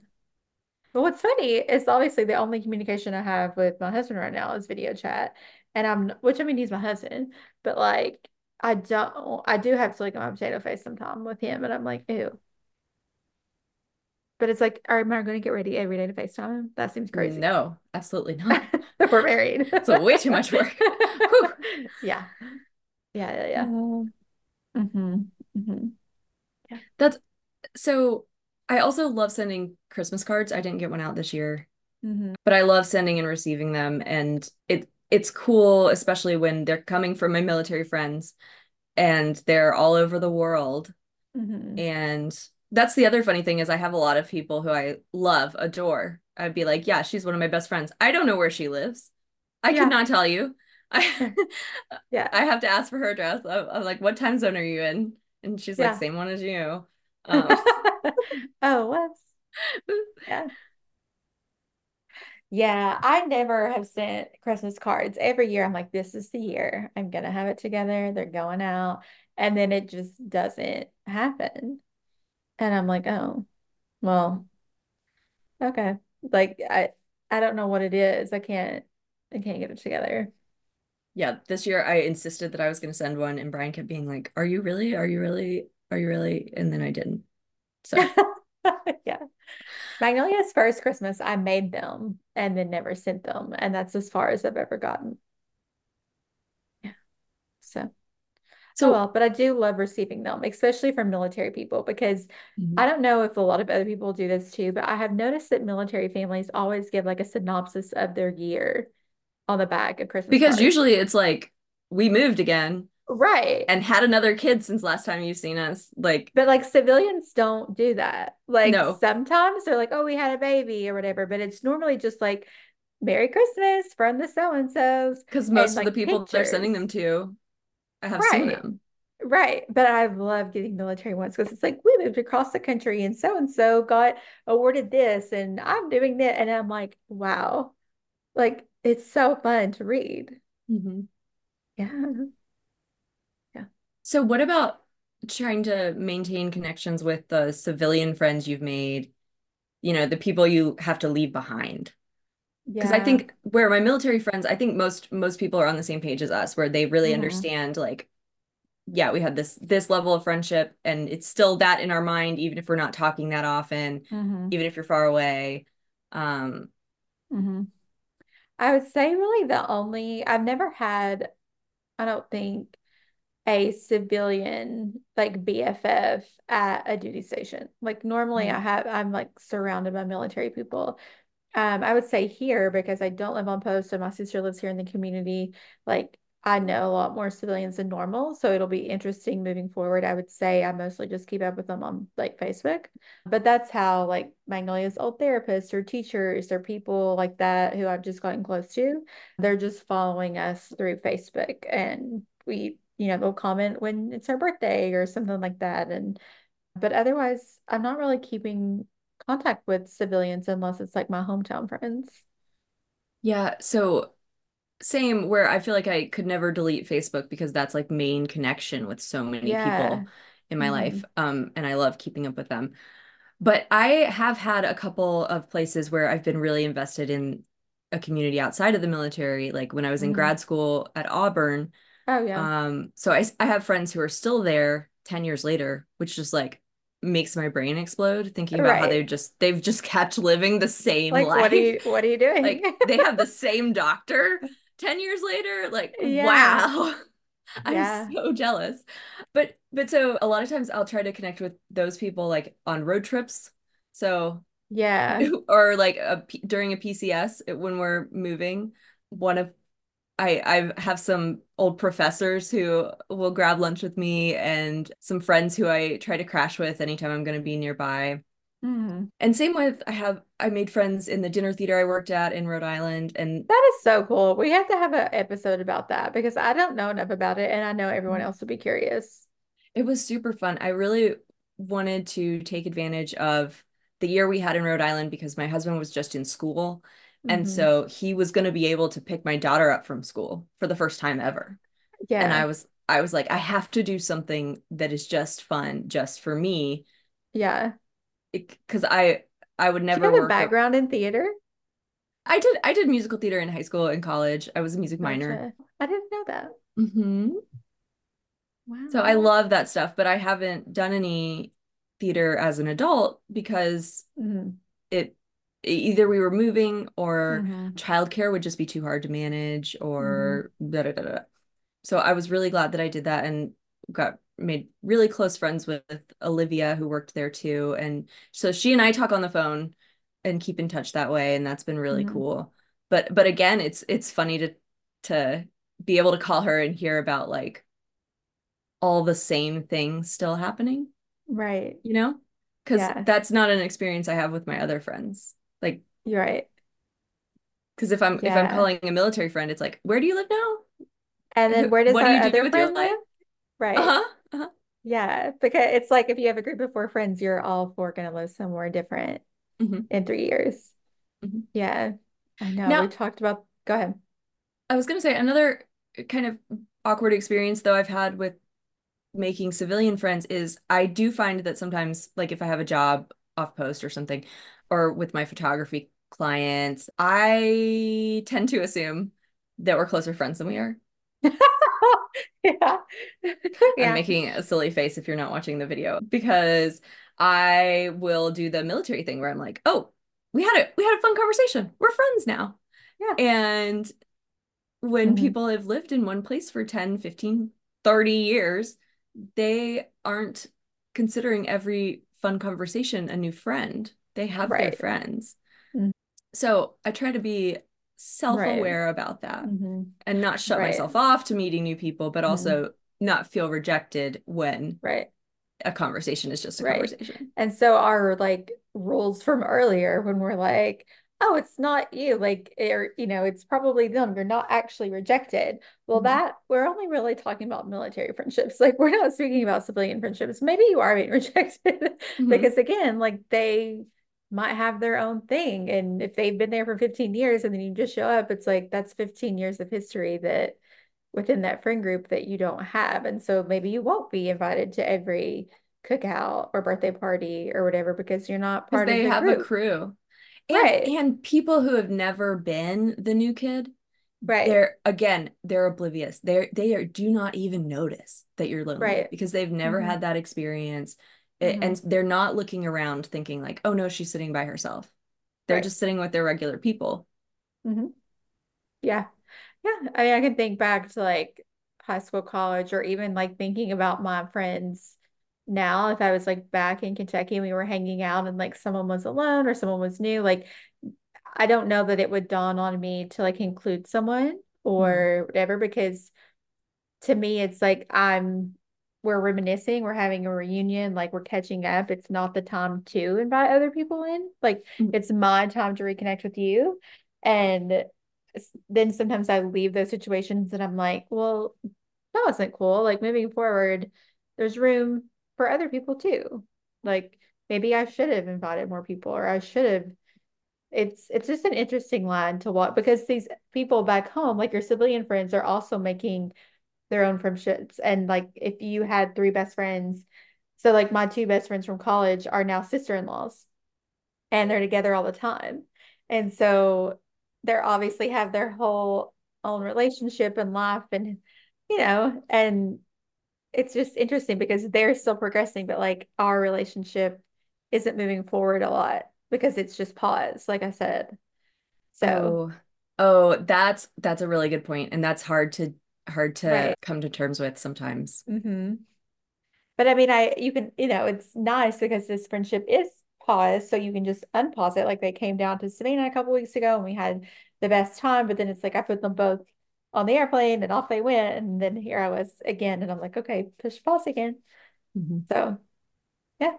But what's funny is obviously the only communication I have with my husband right now is video chat. And I'm, which I mean, he's my husband, but like, I don't, I do have to like on my potato face sometime with him. And I'm like, ew. But it's like, am I going to get ready every day to FaceTime him? That seems crazy. No, absolutely not. We're married. So way too much work. Yeah. Yeah. Yeah. Yeah. Uh, hmm hmm That's so I also love sending Christmas cards. I didn't get one out this year, hmm but I love sending and receiving them and it it's cool, especially when they're coming from my military friends and they're all over the world. hmm And that's the other funny thing is I have a lot of people who I love, adore. I'd be like, yeah, she's one of my best friends. I don't know where she lives. I could Yeah. not tell you. I Yeah. I have to ask for her address. I'm, I'm like, what time zone are you in? And she's like, same one as you. Um, Oh, whoops. Yeah. Yeah, I never have sent Christmas cards. Every year I'm like, this is the year. I'm gonna have it together. They're going out. And then it just doesn't happen. And I'm like, oh, well, okay. Like I I don't know what it is. I can't I can't get it together. yeah, this year I insisted that I was going to send one, and Brian kept being like, "Are you really? Are you really? Are you really?" And then I didn't. So Yeah. Magnolia's first Christmas, I made them and then never sent them. And that's as far as I've ever gotten. Yeah. So, oh so well, but I do love receiving them, especially from military people, because Mhm. I don't know if a lot of other people do this too, but I have noticed that military families always give like a synopsis of their year on the back of Christmas because cards. usually it's like we moved again Right. and had another kid since last time you've seen us. Like, But like civilians don't do that. Like no, sometimes they're like, oh, we had a baby or whatever, but it's normally just like Merry Christmas from the so and so's because most of the like people they're sending them to, I have seen Right. them. Right. But I love getting military ones because it's like we moved across the country and so and so got awarded this and I'm doing that. And I'm like, wow, like it's so fun to read. Mhm. Yeah. Yeah. So what about trying to maintain connections with the civilian friends you've made, you know, the people you have to leave behind? Because I think where my military friends, I think most most people are on the same page as us, where they really understand like, yeah, we had this this level of friendship and it's still that in our mind, even if we're not talking that often, hmm even if you're far away. Um, hmm I would say really the only, I've never had, I don't think, a civilian like BFF at a duty station. Like normally I Mhm. have, I'm like surrounded by military people. Um, I would say here because I don't live on post and my sister lives here in the community, like I know a lot more civilians than normal. So it'll be interesting moving forward. I would say I mostly just keep up with them on like Facebook. But that's how like Magnolia's old therapists or teachers or people like that who I've just gotten close to, they're just following us through Facebook and we, you know, they'll comment when it's our birthday or something like that. And but otherwise, I'm not really keeping contact with civilians unless it's like my hometown friends. yeah, so same where I feel like I could never delete Facebook because that's like main connection with so many Yeah. people in my hmm life. Um, and I love keeping up with them. But I have had a couple of places where I've been really invested in a community outside of the military, like when I was in hmm grad school at Auburn. Oh yeah. Um, so I, I have friends who are still there 10 years later, which just like makes my brain explode thinking about how they've just they've just kept living the same Like what are you what are you doing? Like they have the same doctor 10 years later. Like, Yeah. wow. I'm so jealous. But but so a lot of times I'll try to connect with those people like on road trips. So Yeah. or like a, during a PCS when we're moving, one of I I have some old professors who will grab lunch with me and some friends who I try to crash with anytime I'm going to be nearby. hmm And same with I have I made friends in the dinner theater I worked at in Rhode Island and That is so cool. We have to have an episode about that because I don't know enough about it and I know everyone else would be curious. it was super fun. I really wanted to take advantage of the year we had in Rhode Island because my husband was just in school. And Mhm. so he was going to be able to pick my daughter up from school for the first time ever. Yeah. And I was I was like, I have to do something that is just fun, just for me, Yeah. because I I would Do you never have a background in theater? I did I did musical theater in high school and college. I was a music minor. I didn't know that. hmm Wow. So I love that stuff, but I haven't done any theater as an adult because Mhm. it either we were moving or Mhm. childcare would just be too hard to manage Mhm. or da da da da. So I was really glad that I did that and got made really close friends with Olivia who worked there too. And so she and I talk on the phone and keep in touch that way, and that's been really Mhm. cool. But but again, it's it's funny to to be able to call her and hear about like all the same things still happening, Right. you know? Because Yeah. that's not an experience I have with my other friends. Like, You're right. because if I'm if I'm calling a military friend, it's like, where do you live now? And then where does what do you do other with your life? live? Right. Uh-huh. uh-huh. Yeah. Because it's like if you have a group of four friends, you're all four going to live somewhere different Mhm. in three years. Mhm. Yeah. I know. Now- We talked about, go ahead. I was gonna say another kind of awkward experience though I've had with making civilian friends is I do find that sometimes, like if I have a job off post or something, or with my photography clients, I tend to assume that we're closer friends than we are. Yeah. I'm making a silly face if you're not watching the video because I will do the military thing where I'm like, oh, we had a we had a fun conversation. We're friends now. Yeah. And when Mhm. people have lived in one place for 10, 15, 30 years, they aren't considering every fun conversation a new friend. They have their Right. friends. Mhm. So I try to be self-aware about that Mhm. and not shut Right. myself off to meeting new people, but Mhm. also not feel rejected when Right. a conversation is just a Right. conversation. And so our like rules from earlier when we're like, oh, it's not you, like, or you know, it's probably them. You're not actually rejected. Well, Mhm. that we're only really talking about military friendships. Like, we're not speaking about civilian friendships. Maybe you are being rejected Mhm. because again, like they might have their own thing. And if they've been there for 15 years and then you just show up, it's like that's 15 years of history that within that friend group that you don't have. And so maybe you won't be invited to every cookout or birthday party or whatever because you're not part of they the have a crew. And Right. and people who have never been the new kid, Right. they're again, they're oblivious. They're they are do not even notice that you're lonely Right. because they've never Mhm. had that experience. A- Mhm. And they're not looking around thinking like, oh no, she's sitting by herself. They're Right. just sitting with their regular people. hmm Yeah. Yeah. I mean, I can think back to like high school, college, or even like thinking about my friends now. If I was like back in Kentucky and we were hanging out and like someone was alone or someone was new, like I don't know that it would dawn on me to like include someone or whatever because to me it's like I'm we're reminiscing, we're having a reunion, like we're catching up. It's not the time to invite other people in. Like Mhm. it's my time to reconnect with you. And then sometimes I leave those situations and I'm like, well, that wasn't cool. Like moving forward, there's room for other people too. Like maybe I should have invited more people or I should have it's it's just an interesting line to walk because these people back home, like your civilian friends, are also making their own friendships. And like if you had three best friends, so like my two best friends from college are now sister-in-laws and they're together all the time. And so they're obviously have their whole own relationship and life and you know, and it's just interesting because they're still progressing, but like our relationship isn't moving forward a lot because it's just paused, like I said. So, Oh, oh, that's that's a really good point, and that's hard to hard to right. come to terms with sometimes. hmm But I mean, I you can, you know, it's nice because this friendship is paused, so you can just unpause it. Like they came down to Savannah a couple weeks ago and we had the best time, but then it's like I put them both on the airplane and off they went, and then here I was again, and I'm like, okay, push pause again. Mhm. So, yeah.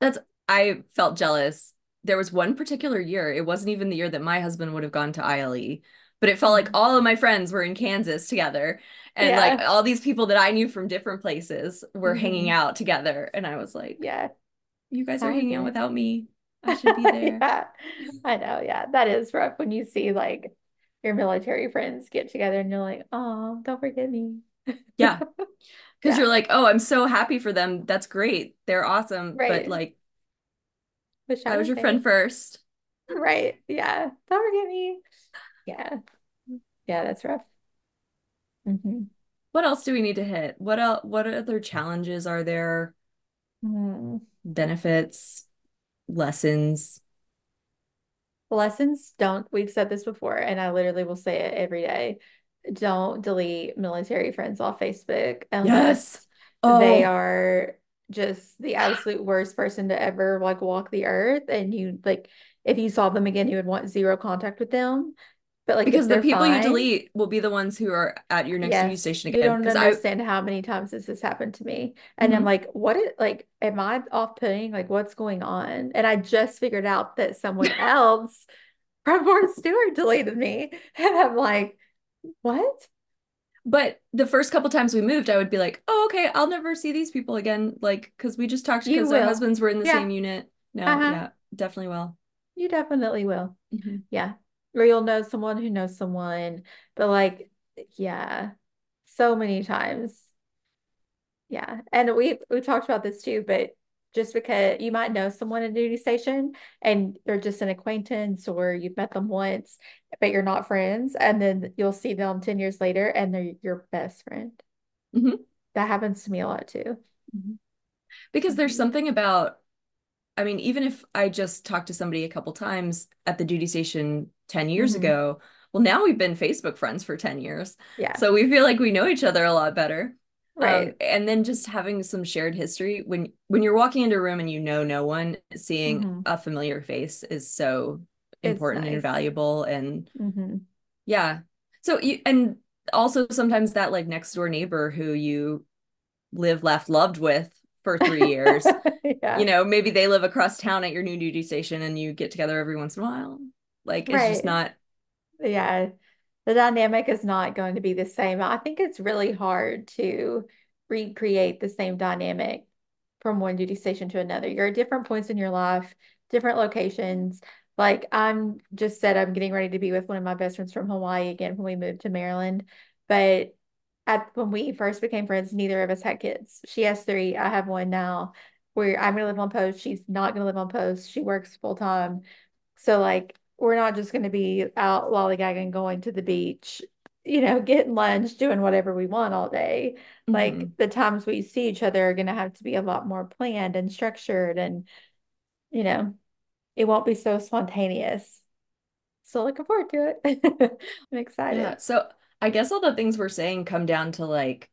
That's I felt jealous. There was one particular year, it wasn't even the year that my husband would have gone to ILE, but it felt like Mhm. all of my friends were in Kansas together, and like all these people that I knew from different places were hanging Mhm. out together, and I was like, Yeah. You guys are hanging out without me. I should be there. yeah, I know. Yeah, that is rough when you see like your military friends get together and you're like, oh, don't forget me. yeah. Because yeah. you're like, oh, I'm so happy for them. That's great. They're awesome. Right. But like, I was your friend first. Right. Yeah. Don't forget me. Yeah. Yeah, that's rough. Mm-hmm. What else do we need to hit? What else? What other challenges are there? Mm. Benefits, lessons. Lessons don't. We've said this before, and I literally will say it every day. Don't delete military friends off Facebook unless yes. oh. they are just the absolute worst person to ever like walk the earth. And you like, if you saw them again, you would want zero contact with them. But like because the people fine, you delete will be the ones who are at your next yes, news station again. You don't understand I, how many times this has happened to me. And mm-hmm. I'm like, what is like, am I off putting? Like, what's going on? And I just figured out that someone else from Fort Stewart deleted me. And I'm like, what? But the first couple times we moved, I would be like, oh, okay, I'll never see these people again. Like, because we just talked because our husbands were in the yeah. same unit. No, uh-huh. yeah, definitely will. You definitely will. Mm-hmm. Yeah or you'll know someone who knows someone. But like, yeah, so many times. Yeah. And we we talked about this too, but just because you might know someone at a duty station and they're just an acquaintance or you've met them once, but you're not friends, and then you'll see them 10 years later and they're your best friend. Mm-hmm. That happens to me a lot too. Mm-hmm. Because there's mm-hmm. something about I mean, even if I just talked to somebody a couple times at the duty station 10 years mm-hmm. ago, well, now we've been Facebook friends for 10 years. Yeah. So we feel like we know each other a lot better. Um, right. Um, and then just having some shared history when when you're walking into a room and you know no one, seeing mm-hmm. a familiar face is so important nice. and valuable. And mm-hmm. yeah. So you and also sometimes that like next door neighbor who you live, laughed, loved with for three years. yeah. You know, maybe they live across town at your new duty station and you get together every once in a while. Like it's right. just not. Yeah. The dynamic is not going to be the same. I think it's really hard to recreate the same dynamic from one duty station to another. You're at different points in your life, different locations. Like I'm just said, I'm getting ready to be with one of my best friends from Hawaii again when we moved to Maryland. But at when we first became friends, neither of us had kids. She has three. I have one now. Where I'm gonna live on post. She's not gonna live on post. She works full time. So like we're not just gonna be out lollygagging, going to the beach, you know, getting lunch, doing whatever we want all day. Mm-hmm. Like the times we see each other are gonna have to be a lot more planned and structured and you know, it won't be so spontaneous. So looking forward to it. I'm excited. Yeah. So I guess all the things we're saying come down to like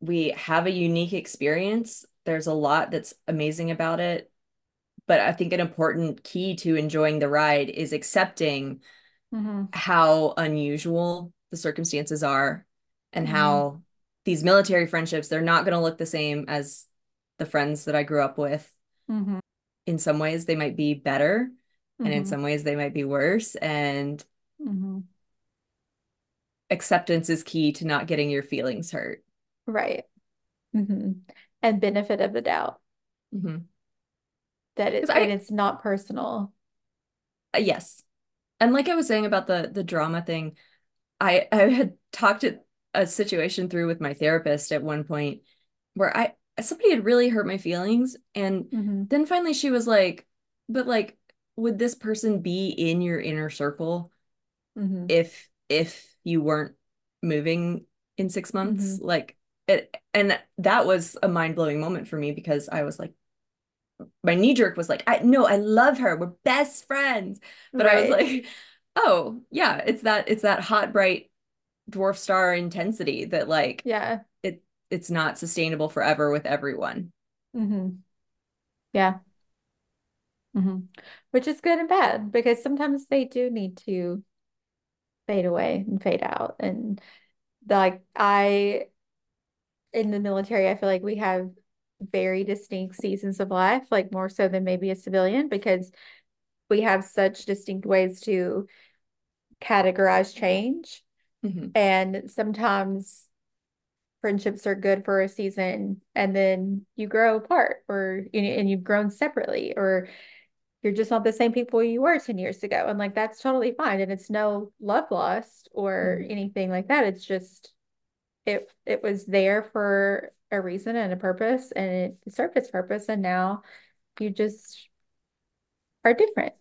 we have a unique experience. There's a lot that's amazing about it. But I think an important key to enjoying the ride is accepting mm-hmm. how unusual the circumstances are and mm-hmm. how these military friendships, they're not going to look the same as the friends that I grew up with. Mm-hmm. In some ways, they might be better, and in mm-hmm. some ways, they might be worse. And mm-hmm acceptance is key to not getting your feelings hurt. Right. Mm-hmm. And benefit of the doubt. Mm-hmm. That it's I, and it's not personal. Uh, yes. And like I was saying about the the drama thing, I I had talked it, a situation through with my therapist at one point where I somebody had really hurt my feelings and mm-hmm. then finally she was like but like would this person be in your inner circle mm-hmm. if if you weren't moving in six months mm-hmm. like it and that was a mind-blowing moment for me because i was like my knee jerk was like i no i love her we're best friends but right. i was like oh yeah it's that it's that hot bright dwarf star intensity that like yeah it it's not sustainable forever with everyone mm-hmm. yeah mm-hmm. which is good and bad because sometimes they do need to fade away and fade out. And like I in the military, I feel like we have very distinct seasons of life, like more so than maybe a civilian, because we have such distinct ways to categorize change. Mm-hmm. And sometimes friendships are good for a season and then you grow apart or you and you've grown separately or you're just not the same people you were 10 years ago and like that's totally fine and it's no love lost or Mhm. anything like that it's just it it was there for a reason and a purpose and it served its purpose and now you just are different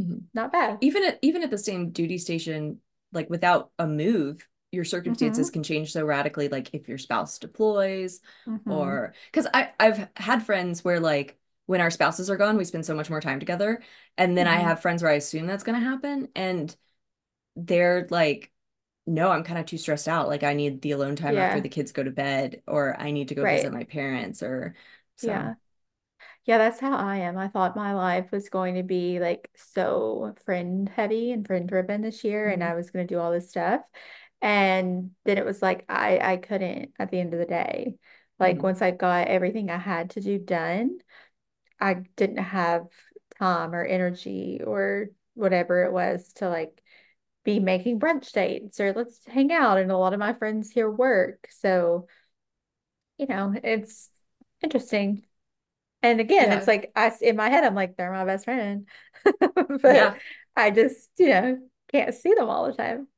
Mhm. not bad Even at even at the same duty station, like without a move, your circumstances mm-hmm. can change so radically. Like if your spouse deploys, Mm-hmm. or because I I've had friends where like when our spouses are gone, we spend so much more time together, and then I Mm-hmm. have friends where I assume that's going to happen, and they're like, no, I'm kind of too stressed out. Like I need the alone time after the kids go to bed, or I need to go visit my parents, or so. yeah Yeah, that's how I am. I thought my life was going to be like so friend heavy and friend driven this year, and Mhm. I was going to do all this stuff. And then it was like I I couldn't at the end of the day. Like Mhm. once I got everything I had to do done, I didn't have time or energy or whatever it was to like be making brunch dates or let's hang out. And a lot of my friends here work. So, you know, it's interesting. And again, it's like I in my head, I'm like, they're my best friend. But Yeah. I just, you know, can't see them all the time.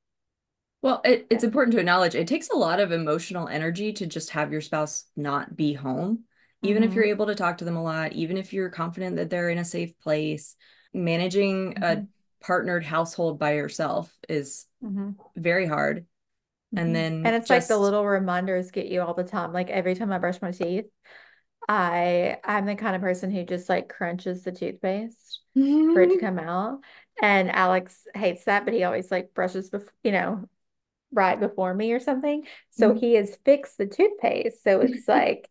Well, it, Yeah. it's important to acknowledge it takes a lot of emotional energy to just have your spouse not be home. Even if you're hmm able to talk to them a lot, even if you're confident that they're in a safe place, managing a hmm partnered household by yourself is hmm very hard. And hmm And then it's like the little reminders get you all the time. Like every time I brush my teeth, I I'm the kind of person who just like crunches the toothpaste for it to come out. And Alex hates that, but he always like brushes before, you know, right before me or something. So he has fixed the toothpaste. So it's like,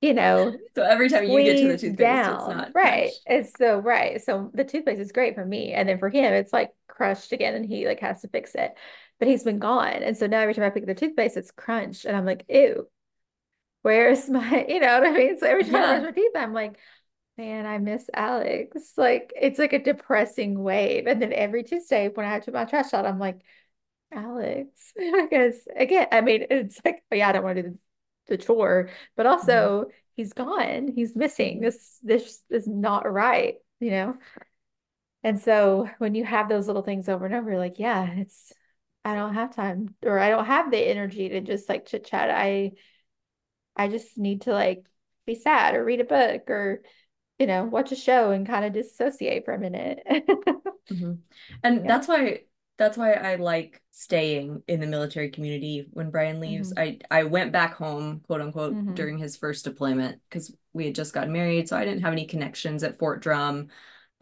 you know, so every time you get to the toothpaste, it's not Right. crunched. It's so right. So the toothpaste is great for me. And then for him, it's like crushed again and he like has to fix it. But he's been gone. And so now every time I pick the toothpaste, it's crunched. And I'm like, ew, where's my, you know what I mean? So every time I brush Yeah. my teeth, I'm like, man, I miss Alex. Like it's like a depressing wave. And then every Tuesday when I have to put my trash out, I'm like, Alex. Because again, I mean, it's like, oh, yeah, I don't want to do the, chore, but Mhm. also he's gone. He's missing. This this is not right, you know? And so when you have those little things over and over, you're like, yeah, it's I don't have time or I don't have the energy to just like chit chat. I I just need to like be sad or read a book or, you know, watch a show and kind of dissociate for a minute. Mhm. And Yeah. that's why that's why I like staying in the military community when Brian leaves. hmm I I went back home, quote unquote, hmm during his first deployment because we had just gotten married, so I didn't have any connections at Fort Drum,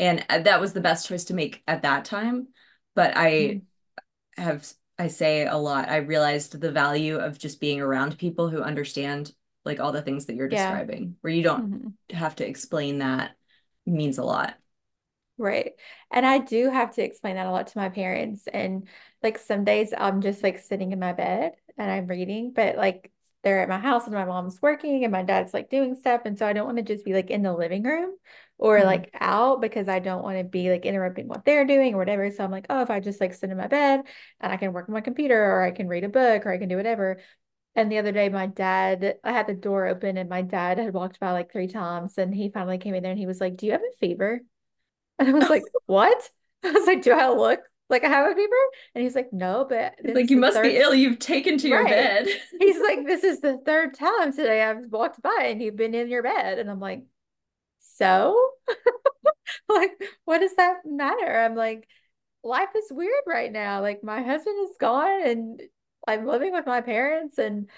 and uh, that was the best choice to make at that time. But I have I say a lot. I realized the value of just being around people who understand like all the things that you're Yeah. describing, where you don't hmm have to explain that means a lot. Right. And I do have to explain that a lot to my parents. And like some days I'm just like sitting in my bed and I'm reading, but like they're at my house and my mom's working and my dad's like doing stuff. And so I don't want to just be like in the living room or Mhm. like out because I don't want to be like interrupting what they're doing or whatever. So I'm like, oh, if I just like sit in my bed and I can work on my computer or I can read a book or I can do whatever. And the other day, my dad, I had the door open and my dad had walked by like three times and he finally came in there and he was like, Do you have a fever? And I was like, what? I was like, do I look like I have a fever? And he's like, no, but like you must be ill. You've taken to your right. bed. He's like, this is the third time today I've walked by and you've been in your bed. And I'm like, so? Like, what does that matter? I'm like, life is weird right now. Like, my husband is gone and I'm living with my parents and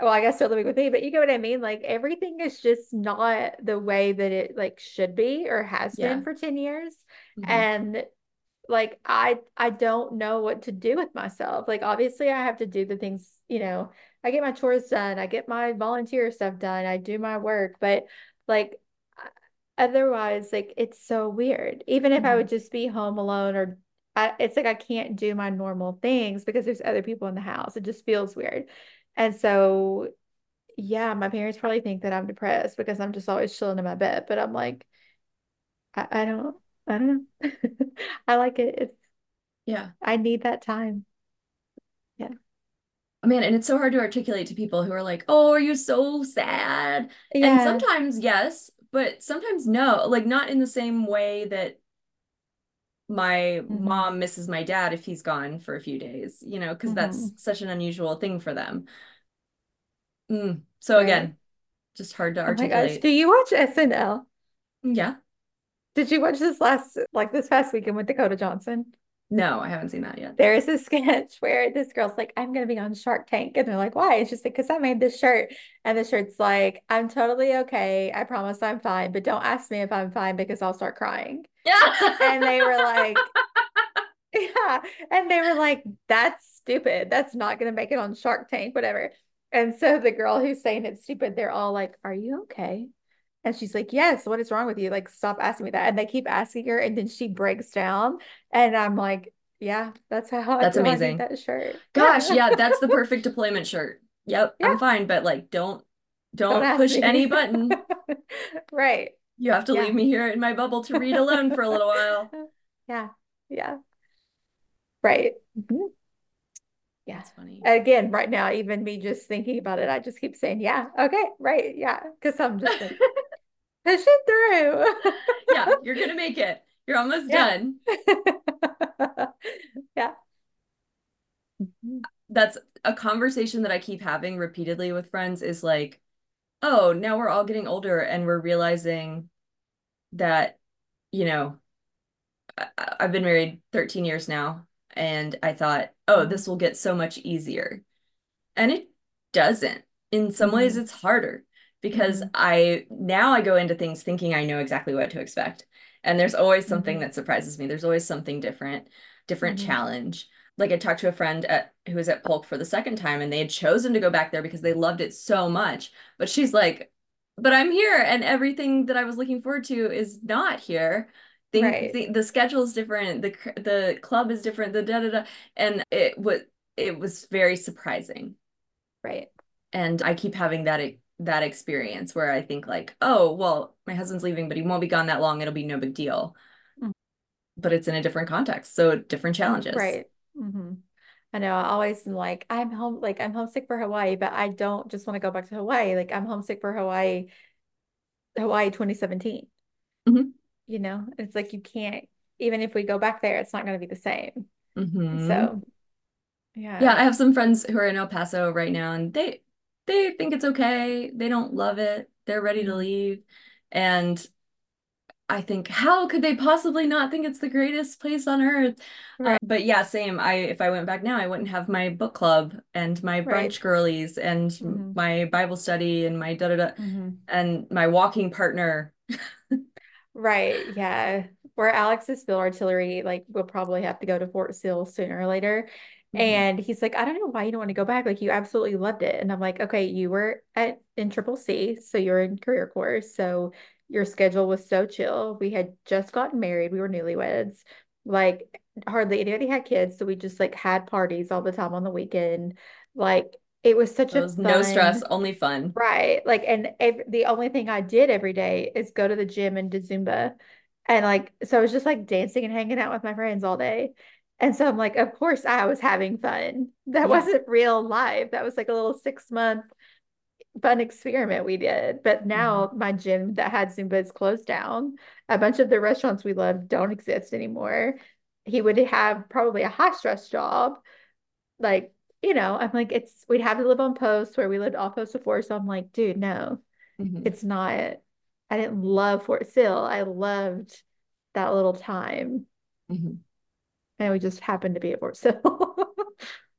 well, I guess they're living with me, but you get what I mean? Like everything is just not the way that it like should be or has been for 10 years. Mhm. And like I I don't know what to do with myself. Like obviously I have to do the things, you know, I get my chores done, I get my volunteer stuff done, I do my work, but like otherwise like it's so weird. Even if I would just be home alone or I, it's like I can't do my normal things because there's other people in the house. It just feels weird. And so yeah, my parents probably think that I'm depressed because I'm just always chilling in my bed, but I'm like I, I don't I don't know. I like it. It's Yeah. I need that time. Yeah. Oh, I mean, and it's so hard to articulate to people who are like, "Oh, are you so sad?" And sometimes yes, but sometimes no. Like not in the same way that my hmm mom misses my dad if he's gone for a few days, you know, because that's hmm such an unusual thing for them. Mm. So Right. again, just hard to Oh my gosh. articulate. Do you watch SNL? Yeah. Did you watch this last, like this past weekend with Dakota Johnson? No, I haven't seen that yet. There is a sketch where this girl's like, I'm gonna be on Shark Tank. And they're like, why? And she's like, because I made this shirt. And the shirt's like, I'm totally okay. I promise I'm fine, but don't ask me if I'm fine because I'll start crying. Yeah. And they were like, yeah. And they were like, that's stupid. That's not gonna make it on Shark Tank, whatever. And so the girl who's saying it's stupid, they're all like, Are you okay? And she's like, Yes, what is wrong with you? Like, stop asking me that. And they keep asking her, and then she breaks down. And I'm like, Yeah, that's how That's. I amazing. that shirt. Gosh, Yeah. yeah, that's the perfect deployment shirt. Yep, Yeah. I'm fine, but like don't Don't don't push any button. Right. You have to Yeah. leave me here in my bubble to read alone for a little while. Yeah. Yeah. Right. Mhm. Yeah. That's funny. Again, right now, even me just thinking about it, I just keep saying, yeah, okay, right, yeah, because I'm just like, push it through. Yeah, you're gonna make it. You're almost Yeah. done. Yeah. That's a conversation that I keep having repeatedly with friends is like, oh, now we're all getting older and we're realizing that, you know, I- I've been married 13 years now, and I thought, oh, this will get so much easier. And it doesn't. In some ways, Mhm. it's harder because. I now I go into things thinking I know exactly what to expect. And there's always something Mhm. that surprises me. There's always something different, different Mhm. challenge. Like I talked to a friend at who was at Polk for the second time and they had chosen to go back there because they loved it so much. But she's like, but I'm here and everything that I was looking forward to is not here. Right. the, the schedule is different, the the club is different, the da da da. And it was it was very surprising Right. and I keep having that that experience where I think like, oh, well, my husband's leaving, but he won't be gone that long. It'll be no big deal. Mhm. But it's in a different context, so different challenges. Right. hmm I know. I always am like, I'm home, like I'm homesick for Hawaii, but I don't just want to go back to Hawaii. Like I'm homesick for Hawaii, Hawaii 2017. Mhm. You know, it's like you can't, even if we go back there, it's not going to be the same. Mhm. So, Yeah, yeah. I have some friends who are in El Paso right now, and they they think it's okay. They don't love it. They're ready to Mhm. leave. And I think, how could they possibly not think it's the greatest place on earth? Uh, Right. but yeah, same. I if I went back now, I wouldn't have my book club and my Right. brunch girlies and hmm my Bible study and my da da da hmm and my walking partner. Right. Yeah. Where Alex is field artillery, like we'll probably have to go to Fort Sill sooner or later. Mhm. And he's like, I don't know why you don't want to go back. Like you absolutely loved it. And I'm like, okay, you were at in Triple C, so you're in career course. So your schedule was so chill. We had just gotten married. We were newlyweds. Like hardly anybody had kids. So we just like had parties all the time on the weekend. Like it was such it a was no stress, only fun. right? Like, and ev the only thing I did every day is go to the gym and do Zumba. And like, so I was just like dancing and hanging out with my friends all day. And so I'm like, of course I was having fun. That Yeah. wasn't real life. That was like a little six month fun experiment we did. But now my gym that had Zumba is closed down. A bunch of the restaurants we loved don't exist anymore. He would have probably a high stress job. Like, you know, I'm like, it's we'd have to live on post where we lived off post before. So I'm like, dude, no, Mhm. it's not. I didn't love Fort Sill. I loved that little time. Mhm. And we just happened to be at Fort Sill.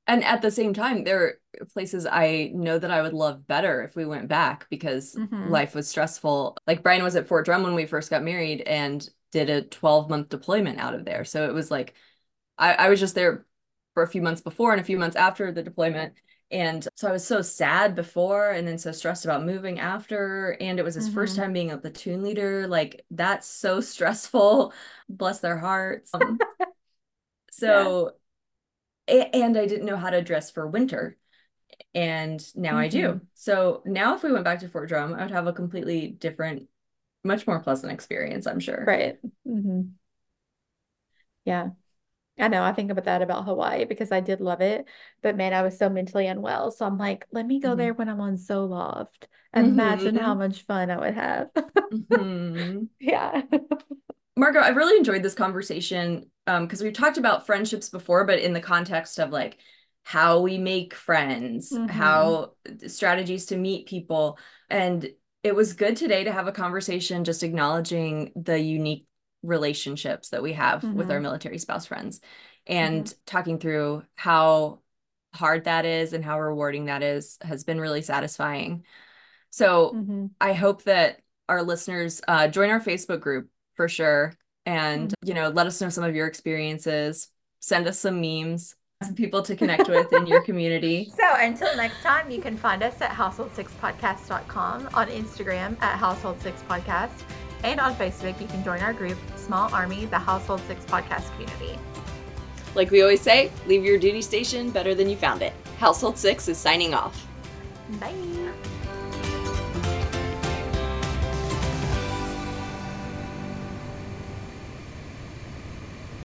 And at the same time, there are places I know that I would love better if we went back because Mhm. life was stressful. Like Brian was at Fort Drum when we first got married and did a 12 month deployment out of there. So it was like I, I was just there for a few months before and a few months after the deployment. And so I was so sad before and then so stressed about moving after. And it was his first Mhm. time being a platoon leader. Like that's so stressful. Bless their hearts. Um, so a- and I didn't know how to dress for winter. And now I do. Mhm. So now if we went back to Fort Drum, I would have a completely different, much more pleasant experience, I'm sure. Right. Mm-hmm. Yeah. I know I think about that about Hawaii because I did love it, but man, I was so mentally unwell. So I'm like, let me go Mhm. there when I'm on Zoloft. Imagine how Mhm. much fun I would have. Mhm. Yeah. Margo, I've really enjoyed this conversation um because we've talked about friendships before, but in the context of like how we make friends, hmm how strategies to meet people. And it was good today to have a conversation just acknowledging the unique relationships that we have with our hmm military spouse friends and talking through how hard that is and how rewarding that is has been really satisfying. So hmm I hope that our listeners uh, join our Facebook group for sure. And, hmm you know, let us know some of your experiences. Send us some memes, some people to connect with in your community. So until next time, you can find us at household6podcast.com, on Instagram at household6podcast, and on Facebook, you can join our group, Small Army, the Household 6 Podcast community. Like we always say, leave your duty station better than you found it. Household 6 is signing off. Bye.